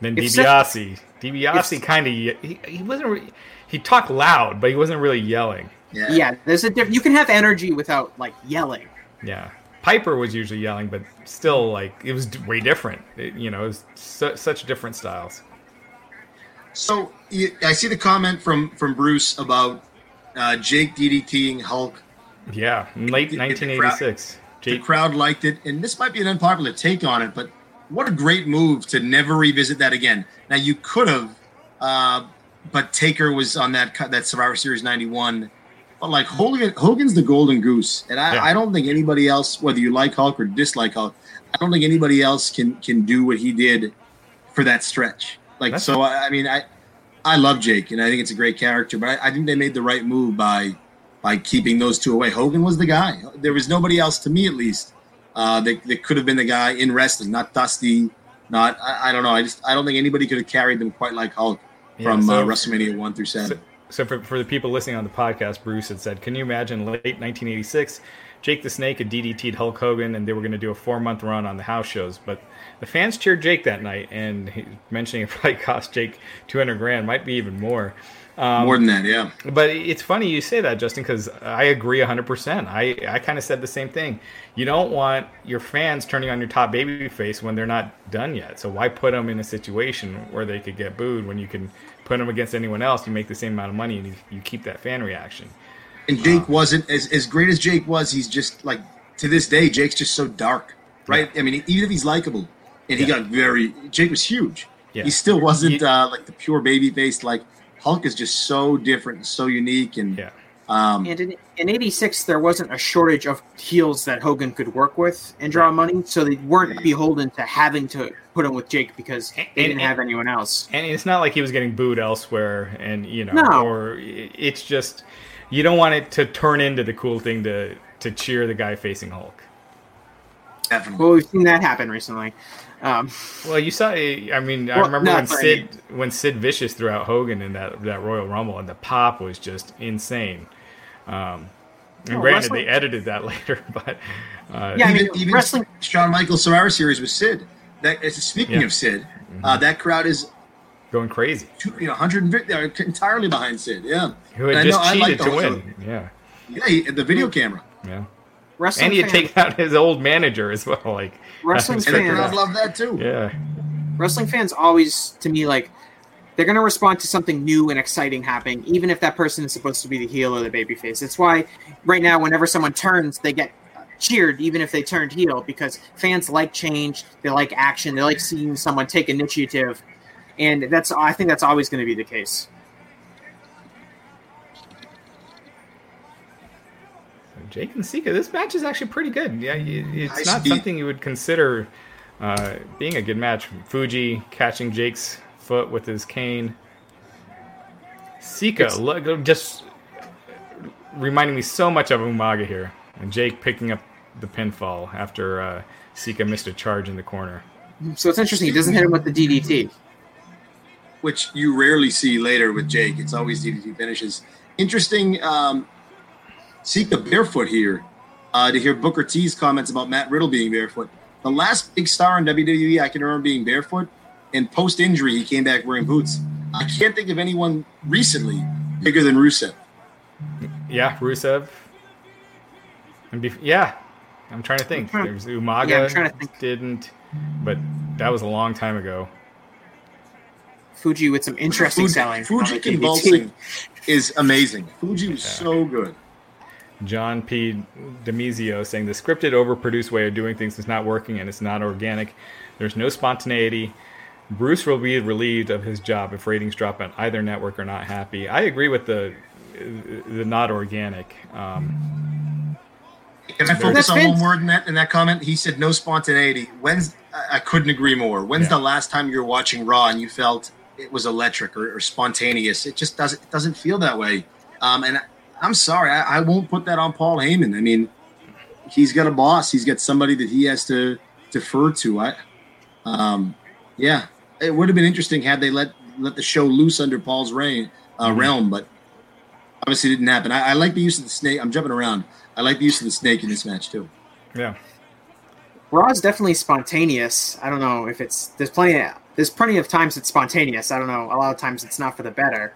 Then If DiBiase, DiBiase kind of he, he wasn't re- he talked loud, but he wasn't really yelling. Yeah. Yeah, there's a diff- you can have energy without like yelling. Yeah. Piper was usually yelling, but still, like it was way different. It, you know, it was su- such different styles. So I see the comment from from Bruce about uh, Jake DDTing Hulk. Yeah, late The- the 1986. The Jake, crowd liked it, and this might be an unpopular take on it, but what a great move to never revisit that again. Now you could have, uh, but Taker was on that that Survivor Series '91. But like Hogan, Hogan's the golden goose, and I, Yeah. I don't think anybody else, whether you like Hulk or dislike Hulk, I don't think anybody else can can do what he did for that stretch. Like That's- so, I, I mean, I I love Jake, and I think it's a great character, but I, I think they made the right move by by keeping those two away. Hogan was the guy. There was nobody else, to me at least, uh, that, that could have been the guy in wrestling. Not Dusty, not I, I don't know. I just I don't think anybody could have carried them quite like Hulk Yeah, from so- uh, WrestleMania one through So, seven. so for, for the people listening on the podcast, Bruce had said, "Can you imagine late 1986, Jake the Snake had DDT'd Hulk Hogan, and they were going to do a four month run on the house shows. But the fans cheered Jake that night, and he, mentioning it probably cost Jake 200 grand, might be even more. Um, more than that, yeah. But it's funny you say that, Justin, because I agree 100%. I, I kind of said the same thing. You don't want your fans turning on your top baby face when they're not done yet. So why put them in a situation where they could get booed when you can put them against anyone else? You make the same amount of money and you, you keep that fan reaction. And Jake uh, wasn't as, as great as Jake was. He's just like to this day, Jake's just so dark, right? Yeah. I mean, even if he's likable, and he yeah. got very Jake was huge. Yeah. He still wasn't he, uh, like the pure baby face. Like Hulk is just so different and so unique. And yeah. Um, and in, in '86, there wasn't a shortage of heels that Hogan could work with and draw money, so they weren't beholden to having to put him with Jake because they and, didn't and, have anyone else. And it's not like he was getting booed elsewhere, and you know, no. or it's just you don't want it to turn into the cool thing to to cheer the guy facing Hulk. Definitely. Well, we've seen that happen recently. Um, well, you saw. I mean, well, I remember when Sid when Sid Vicious threw out Hogan in that that Royal Rumble, and the pop was just insane. Um, and oh, granted, wrestling. they edited that later, but uh, yeah, I mean, even, even wrestling. Shawn Michaels Survivor Series with Sid. That speaking yeah. of Sid, mm-hmm. uh, that crowd is going crazy. Two, you know, 150 they're entirely behind Sid. Yeah, who had and just cheated to win. Yeah, yeah, he, the video camera. Yeah. Wrestling and he had taken out his old manager as well. Like wrestling fans, love that too. Yeah, wrestling fans always, to me, like they're going to respond to something new and exciting happening, even if that person is supposed to be the heel or the babyface. That's why right now, whenever someone turns, they get cheered, even if they turned heel, because fans like change, they like action, they like seeing someone take initiative, and that's I think that's always going to be the case. Jake and Sika, this match is actually pretty good. Yeah, it's not something you would consider uh, being a good match. Fuji catching Jake's foot with his cane. Sika, look, just reminding me so much of Umaga here. And Jake picking up the pinfall after uh, Sika missed a charge in the corner. So it's interesting. He doesn't hit him with the DDT. Which you rarely see later with Jake. It's always DDT finishes. Interesting um, Sika barefoot here uh, to hear Booker T's comments about Matt Riddle being barefoot. The last big star in WWE I can remember being barefoot, and post injury, he came back wearing boots. I can't think of anyone recently bigger than Rusev. Yeah, Rusev. And be- yeah, I'm trying to think. There's Umaga yeah, I'm trying to think. didn't, but that was a long time ago. Fuji with some interesting Fuji, selling. Fuji convulsing is amazing. Fuji was yeah. so good. John P. Demizio saying the scripted, overproduced way of doing things is not working and it's not organic. There's no spontaneity. Bruce will be relieved of his job if ratings drop on either network or not happy. I agree with the the not organic. Um, Can I focus on one word in that in that comment? He said no spontaneity. When's I couldn't agree more. When's yeah. the last time you were watching Raw and you felt it was electric or, or spontaneous? It just doesn't it doesn't feel that way. Um, and I'm sorry, I, I, won't put that on Paul Heyman. I mean, he's got a boss. He's got somebody that he has to defer to. I, um, yeah, it would have been interesting had they let let the show loose under Paul's reign uh, mm-hmm. realm, but obviously didn't happen. I, I, like the use of the snake. I'm jumping around. I like the use of the snake in this match too. Yeah, Raw is definitely spontaneous. I don't know if it's there's plenty of, there's plenty of times it's spontaneous. I don't know. A lot of times it's not for the better.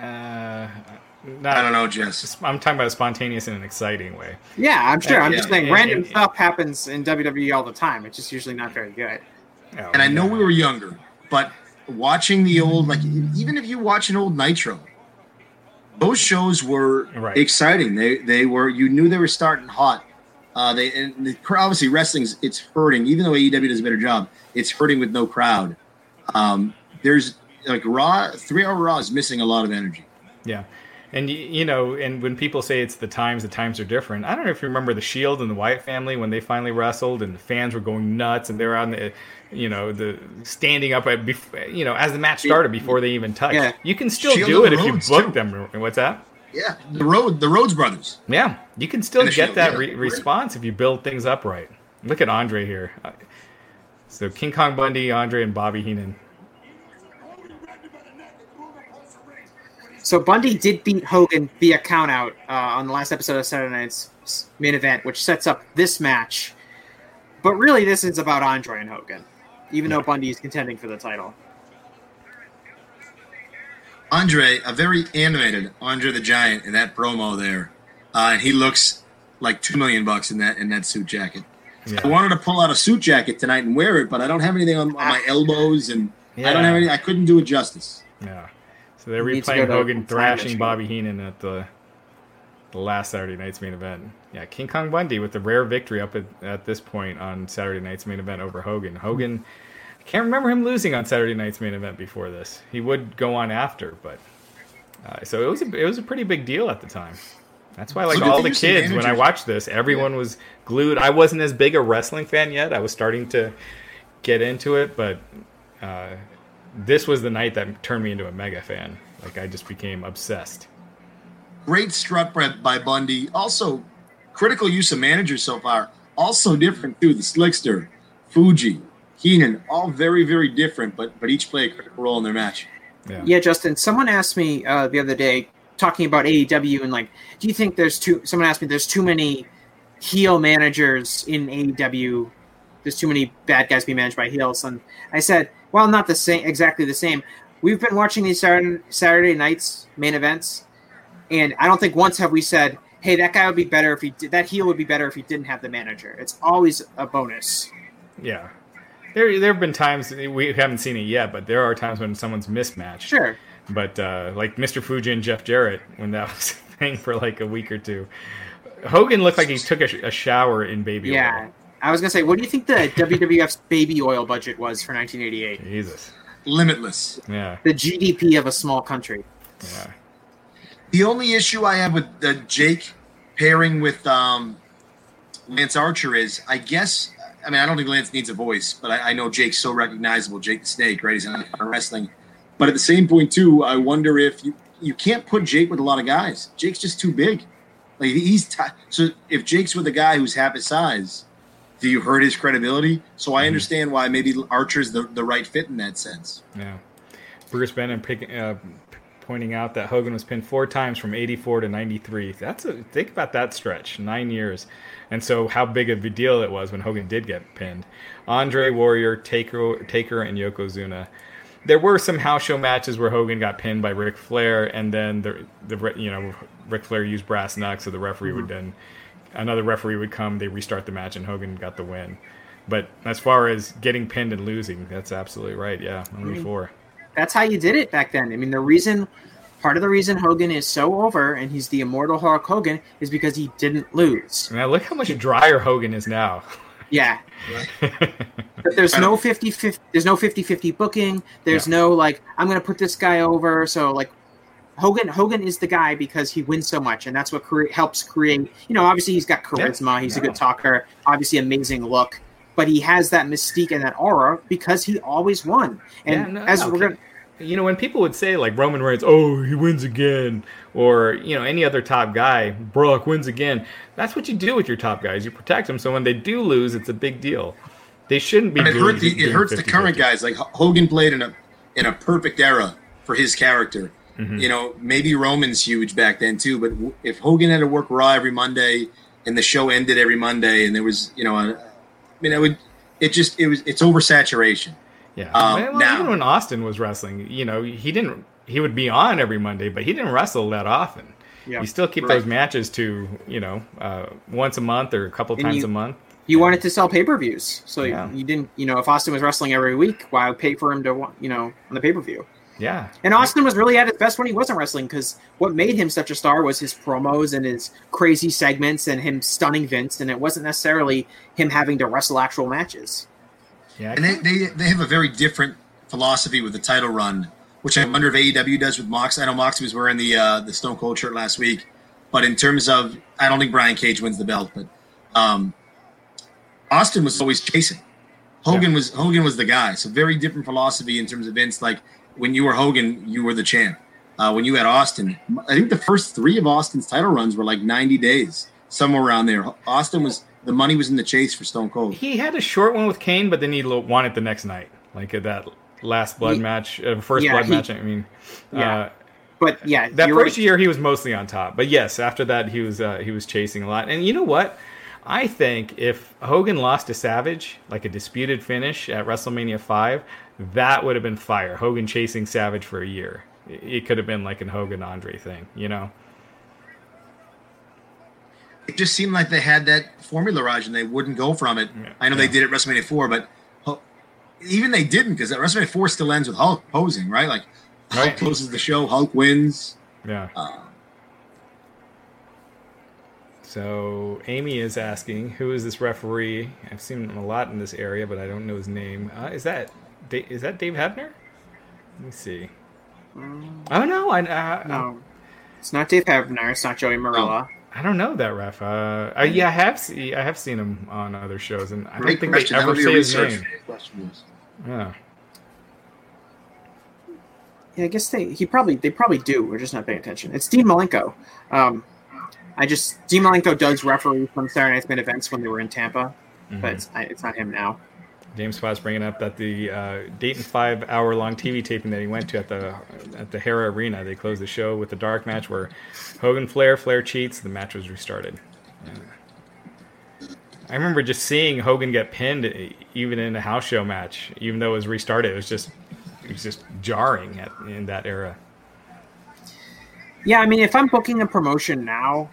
Uh, not, I don't know, Jess. I'm talking about spontaneous in an exciting way. Yeah, I'm sure. I'm yeah, just saying, and, random and, stuff happens in WWE all the time. It's just usually not very good. Oh, and I know we were younger, but watching the old, like, even if you watch an old Nitro, those shows were right. exciting. They they were you knew they were starting hot. Uh, they and the, obviously wrestling's it's hurting. Even though AEW does a better job, it's hurting with no crowd. Um, there's like Raw, three hour Raw is missing a lot of energy. Yeah, and you know, and when people say it's the times, the times are different. I don't know if you remember the Shield and the Wyatt family when they finally wrestled, and the fans were going nuts, and they were on the, you know, the standing up at, you know, as the match started before they even touched. Yeah. You can still Shield do it if you book too. them. What's that? Yeah, the road, the Rhodes brothers. Yeah, you can still get Shield, that yeah, re- response if you build things up right. Look at Andre here. Uh, so King Kong Bundy, Andre, and Bobby Heenan So Bundy did beat Hogan via countout uh, on the last episode of Saturday Night's main event, which sets up this match. But really, this is about Andre and Hogan, even though Bundy is contending for the title. Andre, a very animated Andre the Giant in that promo there, uh, and he looks like two million bucks in that in that suit jacket. Yeah. I wanted to pull out a suit jacket tonight and wear it, but I don't have anything on, on my elbows, and I don't have any. I couldn't do it justice. Yeah. So they're Need replaying Hogan thrashing Bobby Heenan at the the last Saturday night's main event. Yeah, King Kong Bundy with the rare victory up at, at this point on Saturday night's main event over Hogan. Hogan, I can't remember him losing on Saturday night's main event before this. He would go on after, but uh, so it was a, it was a pretty big deal at the time. That's why, like So all the kids, when I watched this, everyone was glued. I wasn't as big a wrestling fan yet. I was starting to get into it, but uh, this was the night that turned me into a mega fan. Like I just became obsessed. Great strut by, by Bundy. Also, critical use of managers so far. Also different too. The Slickster, Fuji, Heenan, all very very different, but but each play a critical role in their match. Yeah. Yeah, Justin. Someone asked me uh, the other day talking about AEW and like, do you think there's too? Someone asked me, there's too many heel managers in AEW. There's too many bad guys being managed by heels, and I said, well, not the same, exactly the same. We've been watching these Saturday, Saturday nights main events, and I don't think once have we said, hey, that guy would be better if he did, that heel would be better if he didn't have the manager. It's always a bonus. Yeah. There, there have been times we haven't seen it yet, but there are times when someone's mismatched. Sure. But uh, like Mr. Fuji and Jeff Jarrett, when that was a thing for like a week or two, Hogan looked like he took a, sh- a shower in baby Yeah. oil. I was gonna say, what do you think the WWF's baby oil budget was for 1988? Jesus. Limitless. Yeah. The GDP of a small country. Yeah. The only issue I have with the Jake pairing with um, Lance Archer is, I guess, I mean, I don't think Lance needs a voice, but I, I know Jake's so recognizable, Jake the Snake, right? He's in wrestling. But at the same point, too, I wonder if you, you can't put Jake with a lot of guys. Jake's just too big. Like he's t- so if Jake's with a guy who's half his size, do you hurt his credibility? So I understand why maybe Archer's the, the right fit in that sense. Yeah. Bruce Bennett pick, uh, pointing out that Hogan was pinned four times from 84 to 93. That's a think about that stretch, nine years. And so how big of a deal it was when Hogan did get pinned. Andre Warrior, Taker, Taker and Yokozuna. There were some house show matches where Hogan got pinned by Ric Flair, and then the the you know Ric Flair used brass knucks, so the referee would then another referee would come, they restart the match, and Hogan got the win. But as far as getting pinned and losing, that's absolutely right. Yeah, only four. That's how you did it back then. I mean, the reason, part of the reason Hogan is so over and he's the immortal Hulk Hogan is because he didn't lose. Now look how much drier Hogan is now. Yeah. But there's no 50 50 there's no 50 50 booking. There's Yeah. no like I'm going to put this guy over so like Hogan Hogan is the guy because he wins so much and that's what cre- helps create, you know, obviously he's got charisma, he's a good talker, obviously amazing look, but he has that mystique and that aura because he always won. And Yeah, no, as no, we're going to you know, when people would say like Roman Reigns, oh, he wins again, or you know, any other top guy, Brock wins again. That's what you do with your top guys. You protect them, so when they do lose, it's a big deal. They shouldn't be. And it doing- hurt the, it doing hurts the 50-50. current guys. Like Hogan played in a in a perfect era for his character. Mm-hmm. You know, maybe Roman's huge back then too. But if Hogan had to work Raw every Monday and the show ended every Monday, and there was you know, a, I mean, it would it just it was it's oversaturation. Yeah. Um, well, now- even when Austin was wrestling, you know, he didn't. He would be on every Monday, but he didn't wrestle that often. Yeah. You still keep Right. those matches to you know uh, once a month or a couple And times you- a month. you wanted to sell pay-per-views. So Yeah. you didn't, you know, if Austin was wrestling every week, why pay for him to, wa- you know, on the pay-per-view? Yeah. And Austin was really at his best when he wasn't wrestling because what made him such a star was his promos and his crazy segments and him stunning Vince, and it wasn't necessarily him having to wrestle actual matches. Yeah. And they, they they have a very different philosophy with the title run, which I wonder if AEW does with Mox. I know Mox was wearing the uh, the Stone Cold shirt last week, but in terms of, I don't think Brian Cage wins the belt, but um, Austin was always chasing. Hogan was Hogan was the guy. So very different philosophy in terms of Vince. Like when you were Hogan, you were the champ. Uh, when you had Austin, I think the first three of Austin's title runs were like 90 days, somewhere around there. Austin was the money was in the chase for Stone Cold. he had a short one with Kane, but then he won it the next night, like at that last blood He- match, uh, first Yeah, blood he- match. I mean, Yeah. uh, but yeah, that first right. year he was mostly on top. But yes, after that he was uh, he was chasing a lot. And you know what? I think if Hogan lost to Savage, like a disputed finish at WrestleMania five, that would have been fire. Hogan chasing Savage for a year. It could have been like an Hogan Andre thing, you know. It just seemed like they had that formula, Raj, and they wouldn't go from it. Yeah. I know they did it at WrestleMania 4, but even they didn't because at WrestleMania 4 still ends with Hulk posing, right? Like Hulk Right. closes the show, Hulk wins. Yeah. Uh, So Amy is asking, who is this referee? I've seen him a lot in this area, but I don't know his name. Uh, is that is that Dave Hebner? Let me see. Oh no, I uh, No, it's not Dave Hebner. It's not Joey Marella. I don't know that ref. Uh, I, yeah, I have see, I have seen him on other shows, and I don't think question. they That ever would be a say his name. Yeah. Yeah, I guess they he probably they probably do. We're just not paying attention. It's Dean Malenko. Um, I just Dean Malenko does referee from Saturday Night's main events when they were in Tampa, Mm-hmm. but it's, I, it's not him now. James Spott's bringing up that the uh, Dayton five hour long TV taping that he went to at the at the Hara Arena, they closed the show with a dark match where Hogan Flair, Flair cheats, the match was restarted. Yeah. I remember just seeing Hogan get pinned even in a house show match, even though it was restarted. It was just it was just jarring at, in that era. Yeah, I mean, if I'm booking a promotion now,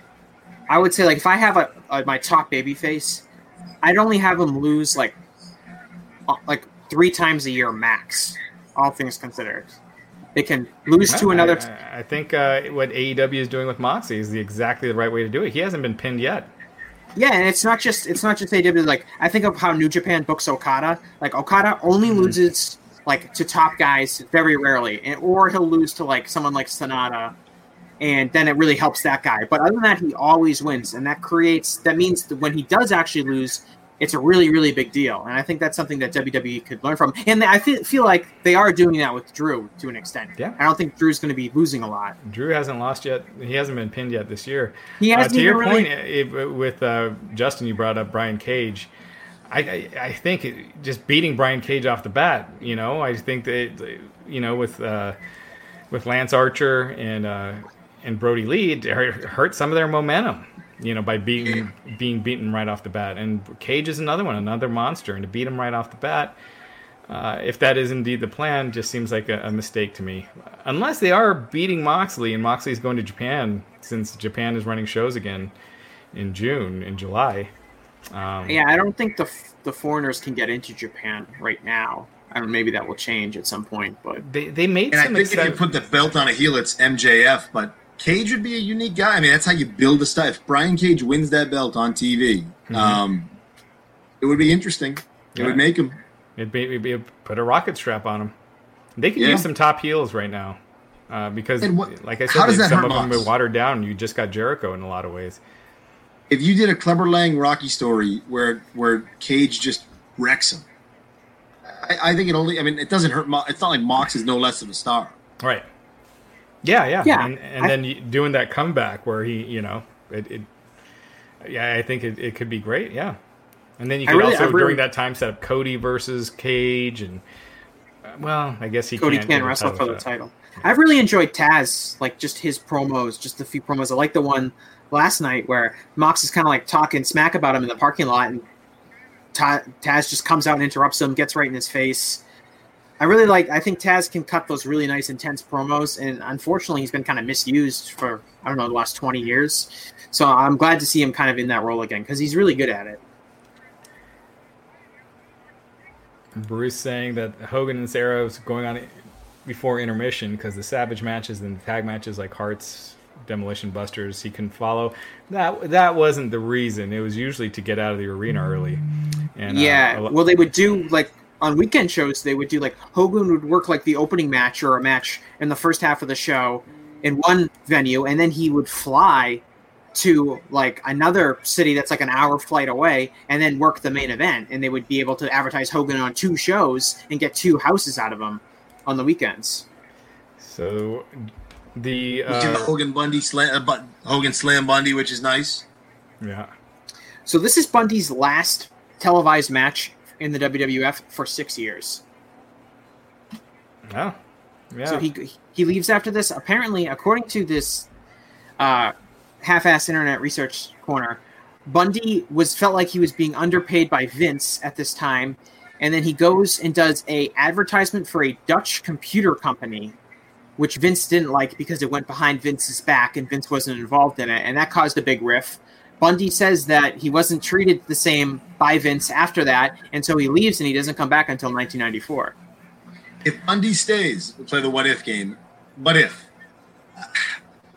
I would say like if I have a, a my top baby face, I'd only have him lose like like three times a year max. All things considered, they can lose to another. I, I think uh, what AEW is doing with Moxie is the exactly the right way to do it. He hasn't been pinned yet. Yeah, and it's not just it's not just AW. Like I think of how New Japan books Okada. Like Okada only Mm-hmm. loses like to top guys very rarely, and or he'll lose to like someone like Sanada, and then it really helps that guy. But other than that, he always wins, and that creates that means that when he does actually lose, it's a really really big deal. And I think that's something that WWE could learn from. And I feel, feel like they are doing that with Drew to an extent. Yeah. I don't think Drew's going to be losing a lot. Drew hasn't lost yet. He hasn't been pinned yet this year. He Uh, hasn't to your even point, really- eh, with uh, Justin, you brought up Brian Cage. I, I, I think it- just beating Brian Cage off the bat. You know, I think that you know with uh, with Lance Archer and uh, and Brodie Lee, it hurt some of their momentum. You know, by being being beaten right off the bat. And Cage is another one, another monster, and to beat him right off the bat. Uh, if that is indeed the plan, just seems like a, a mistake to me. Unless they are beating Moxley, and Moxley's going to Japan since Japan is running shows again in June, in July. Um, Yeah, I don't think the the foreigners can get into Japan right now. I don't. Maybe that will change at some point, but They they made And I some think if you put the belt on a heel, it's MJF. But Cage would be a unique guy. I mean, that's how you build a stuff. If Brian Cage wins that belt on TV, Mm-hmm. um, it would be interesting. It Yeah. would make him. It'd be, it'd be put a rocket strap on him. They could Yeah. use some top heels right now, uh, because what- like I said, some of them are watered down. You just got Jericho in a lot of ways. If you did a Clubber Lang Rocky story where where Cage just wrecks him, I, I think it only. I mean, it doesn't hurt. Mo- it's not like Mox is no less of a star. Right. Yeah, yeah, Yeah, and, and I- then doing that comeback where he, you know, it, it yeah, I think it, it could be great. Yeah, and then you could really- also really- during that time set up Cody versus Cage, and uh, well, I guess he Cody can't, can't wrestle for the title. I've really enjoyed Taz, like just his promos, just a few promos. I like the one last night where Mox is kind of like talking smack about him in the parking lot, and Taz just comes out and interrupts him, gets right in his face. I really like. I think Taz can cut those really nice, intense promos, and unfortunately, he's been kind of misused for I don't know the last twenty years. So I'm glad to see him kind of in that role again because he's really good at it. Bruce saying that Hogan and Sarah was going on before intermission because the Savage matches and the tag matches like Hearts, Demolition Busters, he couldn't follow. That that wasn't the reason. It was usually to get out of the arena early. And uh, yeah, lo- well, they would do like on weekend shows. They would do like Hogan would work like the opening match or a match in the first half of the show in one venue, and then he would fly to like another city that's like an hour flight away, and then work the main event. And they would be able to advertise Hogan on two shows and get two houses out of him on the weekends. So the We see the uh, Hogan Bundy slam, uh, Hogan Slam Bundy, which is nice. yeah. So this is Bundy's last televised match in the WWF for six years. Oh, Yeah. So he he leaves after this. Apparently, according to this uh, half-ass internet research corner, Bundy was felt like he was being underpaid by Vince at this time, and then he goes and does a advertisement for a Dutch computer company, which Vince didn't like because it went behind Vince's back and Vince wasn't involved in it, and that caused a big riff. Bundy says that he wasn't treated the same by Vince after that, and so he leaves and he doesn't come back until 1994. If Bundy stays, we'll play the what if game. What if?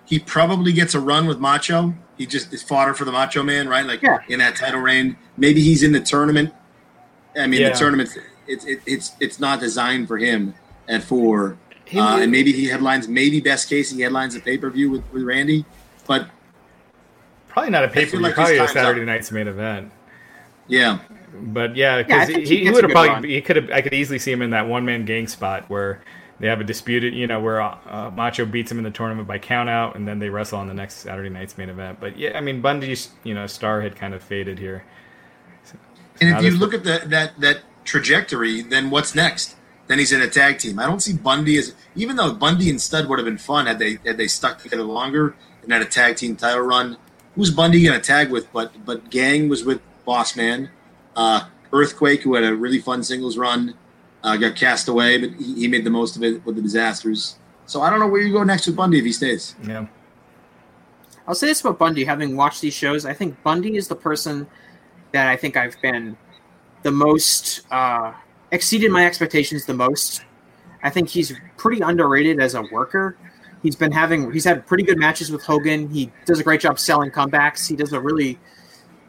He probably gets a run with Macho. He just is fodder for the Macho Man, right? Like yeah. in that title reign. Maybe he's in the tournament. I mean, yeah. the tournament it's it, it's it's not designed for him at four. Uh, and maybe he headlines. Maybe best case he headlines a pay per view with, with Randy, but Probably not a pay per view. Like probably a Saturday up. night's main event. Yeah. But yeah, because yeah, he, he would have probably run. he could have I could easily see him in that one man gang spot where they have a disputed you know where uh, Macho beats him in the tournament by count out and then they wrestle on the next Saturday night's main event. But yeah, I mean Bundy's you know star had kind of faded here. So, and if you look at the, that that trajectory, then what's next? Then he's in a tag team. I don't see Bundy as even though Bundy and Stud would have been fun had they had they stuck together longer and had a tag team title run who's Bundy going to tag with? But but Gang was with Boss Man. Uh, Earthquake, who had a really fun singles run, uh, got cast away, but he, he, made the most of it with the disasters. So I don't know where you go next with Bundy if he stays. Yeah. I'll say this about Bundy. Having watched these shows, I think Bundy is the person that I think I've been the most uh, exceeded my expectations the most. I think he's pretty underrated as a worker. He's been having he's had pretty good matches with Hogan. He does a great job selling comebacks. He does a really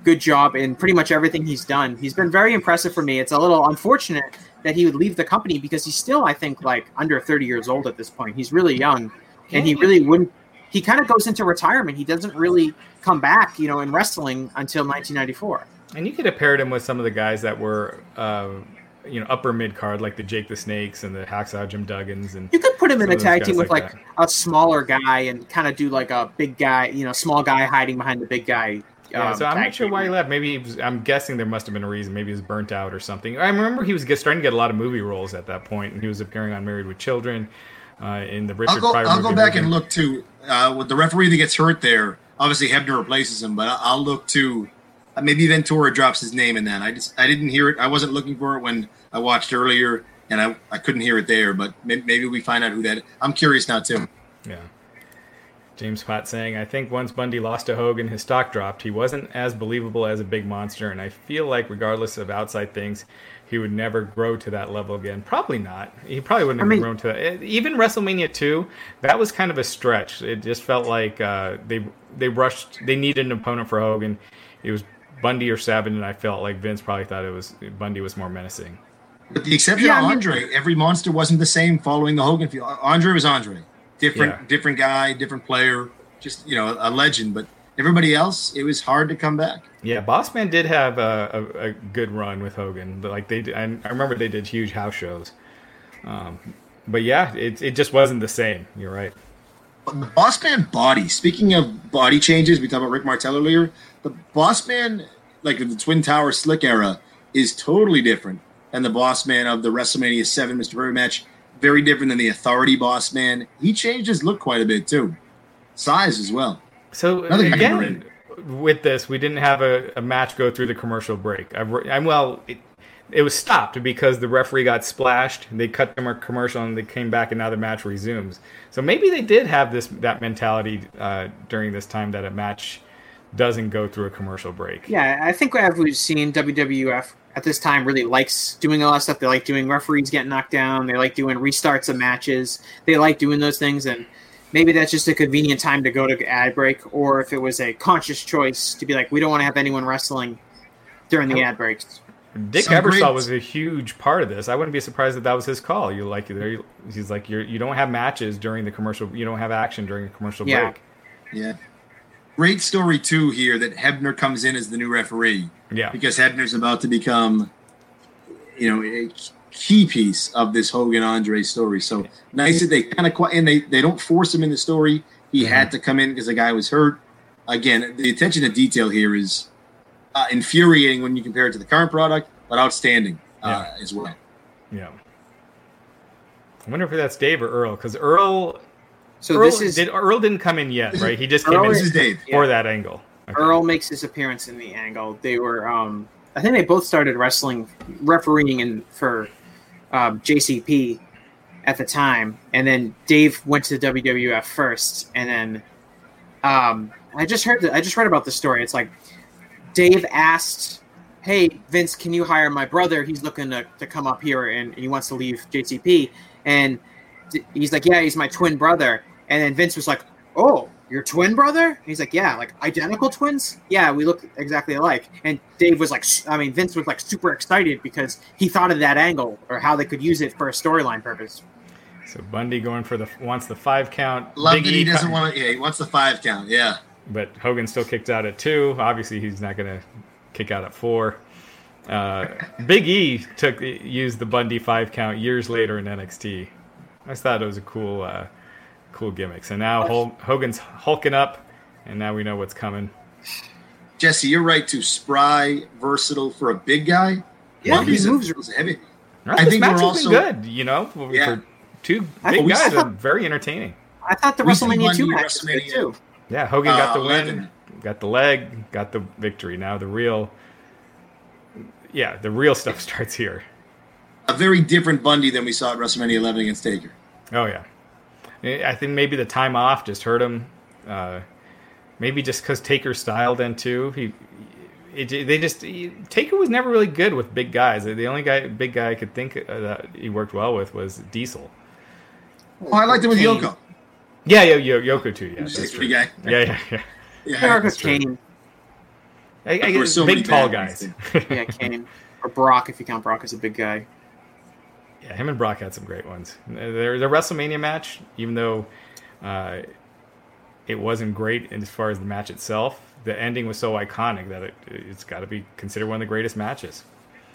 good job in pretty much everything he's done. He's been very impressive for me. It's a little unfortunate that he would leave the company because he's still, I think, like under 30 years old at this point. He's really young, and he really wouldn't. He kind of goes into retirement. He doesn't really come back, you know, in wrestling until 1994. And you could have paired him with some of the guys that were uh, you know upper mid card like the Jake the Snakes and the Hacksaw Jim Duggans and you could put him in a tag team with like, like a smaller guy and kind of do like a big guy, you know, small guy hiding behind the big guy. Yeah, um, so I'm not sure why he left. Maybe he was, I'm guessing there must have been a reason. Maybe he was burnt out or something. I remember he was get, starting to get a lot of movie roles at that point, and he was appearing on Married with Children, uh, in the Richard I'll go, Pryor I'll go back and look to uh, with the referee that gets hurt there. Obviously, Hebner replaces him, but I'll look to maybe Ventura drops his name in that. I just I didn't hear it. I wasn't looking for it when I watched earlier, and I, I couldn't hear it there. But maybe we find out who that. Is. I'm curious now too. Yeah. James Platt saying, I think once Bundy lost to Hogan, his stock dropped. He wasn't as believable as a big monster, and I feel like, regardless of outside things, he would never grow to that level again. Probably not. He probably wouldn't have mean, grown to that. Even WrestleMania 2, that was kind of a stretch. It just felt like uh, they they rushed. They needed an opponent for Hogan. It was Bundy or Savage, and I felt like Vince probably thought it was Bundy was more menacing. With the exception yeah, of Andre, I mean, every monster wasn't the same following the Hogan field. Andre was Andre, different, yeah. different guy, different player, just you know a legend. But everybody else, it was hard to come back. Yeah, Bossman did have a, a, a good run with Hogan, but like they, did, I, I remember they did huge house shows. Um, but yeah, it it just wasn't the same. You're right. The Bossman body. Speaking of body changes, we talked about Rick Martel earlier. The boss man, like the Twin Tower Slick era, is totally different and the boss man of the WrestleMania 7 Mr. Perfect match. Very different than the Authority boss man. He changed his look quite a bit too. Size as well. So again, with this, we didn't have a, a, match go through the commercial break. I, am well, it, it, was stopped because the referee got splashed. They cut them a commercial and they came back, and now the match resumes. So maybe they did have this that mentality uh, during this time that a match doesn't go through a commercial break. Yeah, I think as we've seen WWF at this time really likes doing a lot of stuff. They like doing referees getting knocked down. They like doing restarts of matches. They like doing those things, and maybe that's just a convenient time to go to ad break, or if it was a conscious choice to be like, we don't want to have anyone wrestling during the ad breaks. Dick Some Ebersol great. was a huge part of this. I wouldn't be surprised if that was his call. You like there, he's like you're you don't have matches during the commercial. You don't have action during a commercial yeah. break. Yeah. Great story too here that Hebner comes in as the new referee yeah. Because Hebner's about to become, you know, a key piece of this Hogan Andre story. So nice that they kind of and they they don't force him in the story. He mm-hmm. had to come in because the guy was hurt. Again, the attention to detail here is uh, infuriating when you compare it to the current product, but outstanding uh, yeah. as well. Yeah. I wonder if that's Dave or Earl because Earl. So Earl, this is did, Earl didn't come in yet, right? He just Earl came in is Dave. for Yeah. that angle. Okay. Earl makes his appearance in the angle. They were, um, I think they both started wrestling, refereeing in for um, JCP at the time, and then Dave went to the WWF first, and then um, I just heard, that, I just read about the story. It's like Dave asked, "Hey Vince, can you hire my brother? He's looking to, to come up here, and, and he wants to leave JCP." And d- he's like, "Yeah, he's my twin brother." And then Vince was like, "Oh, your twin brother?" And he's like, "Yeah, like identical twins? Yeah, we look exactly alike." And Dave was like, "I mean, Vince was like super excited because he thought of that angle or how they could use it for a storyline purpose. So Bundy going for the wants the five count. Love Big that he E doesn't cut- want to. Yeah, he wants the five count. Yeah. but Hogan still kicked out at two. Obviously, he's not going to kick out at four. Uh, Big E took used the Bundy five count years later in NXT. I just thought it was a cool, uh, cool gimmick. So now Hol- Hogan's hulking up, and now we know what's coming. Jesse, you're right too. Spry, versatile for a big guy. Yeah, Bundy's he a- moves- he's heavy. Well, I think match we're has also- been good. You know, for Yeah. for two big guys, thought- are very entertaining. I thought the We WrestleMania two at match was good too. Yeah, Hogan got Uh, the win, 11. got the leg, got the victory. Now the real, yeah, the real stuff starts here. A very different Bundy than we saw at WrestleMania 11 against Taker. Oh yeah, I think maybe the time off just hurt him. Uh, maybe just because Taker's style then too. He, it, they just he, Taker was never really good with big guys. The only guy, big guy I could think uh, that he worked well with was Diesel. Oh, I liked it with Yoko. Yeah, yeah, Yo- Yoko too. Yeah, that's true. guy. Yeah, yeah, yeah. Yeah, that's true. Kane. I, I guess so big tall guys. Yeah, Kane or Brock if you count Brock as a big guy. Yeah, him and Brock had some great ones. Their, their WrestleMania match, even though uh, it wasn't great as far as the match itself, the ending was so iconic that it, it's got to be considered one of the greatest matches.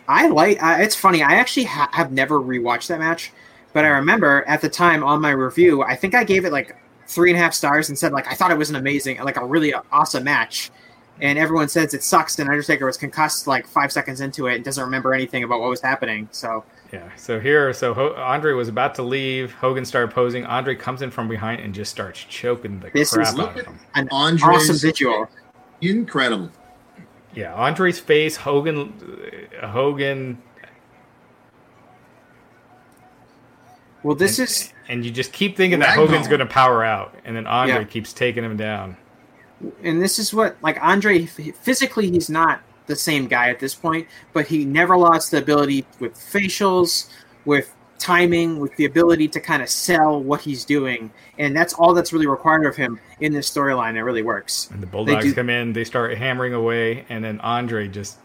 I like. I, it's funny. I actually ha- have never rewatched that match, but I remember at the time on my review, I think I gave it like three and a half stars and said like I thought it was an amazing, like a really awesome match. And everyone says it sucks, and Undertaker was concussed like five seconds into it and doesn't remember anything about what was happening. So Yeah. So here, so Ho- Andre was about to leave. Hogan started posing. Andre comes in from behind and just starts choking the This crap is- out Look of at him. an Andre's awesome visual. incredible. Yeah, Andre's face, Hogan, Hogan, Well, this is and you just keep thinking that Ragdoll. Hogan's going to power out, and then Andre Yeah. keeps taking him down. and this is what like Andre physically he's not the same guy at this point, but he never lost the ability with facials, with timing, with the ability to kind of sell what he's doing, and that's all that's really required of him in this storyline. It really works. And the Bulldogs do- come in, they start hammering away, and then Andre just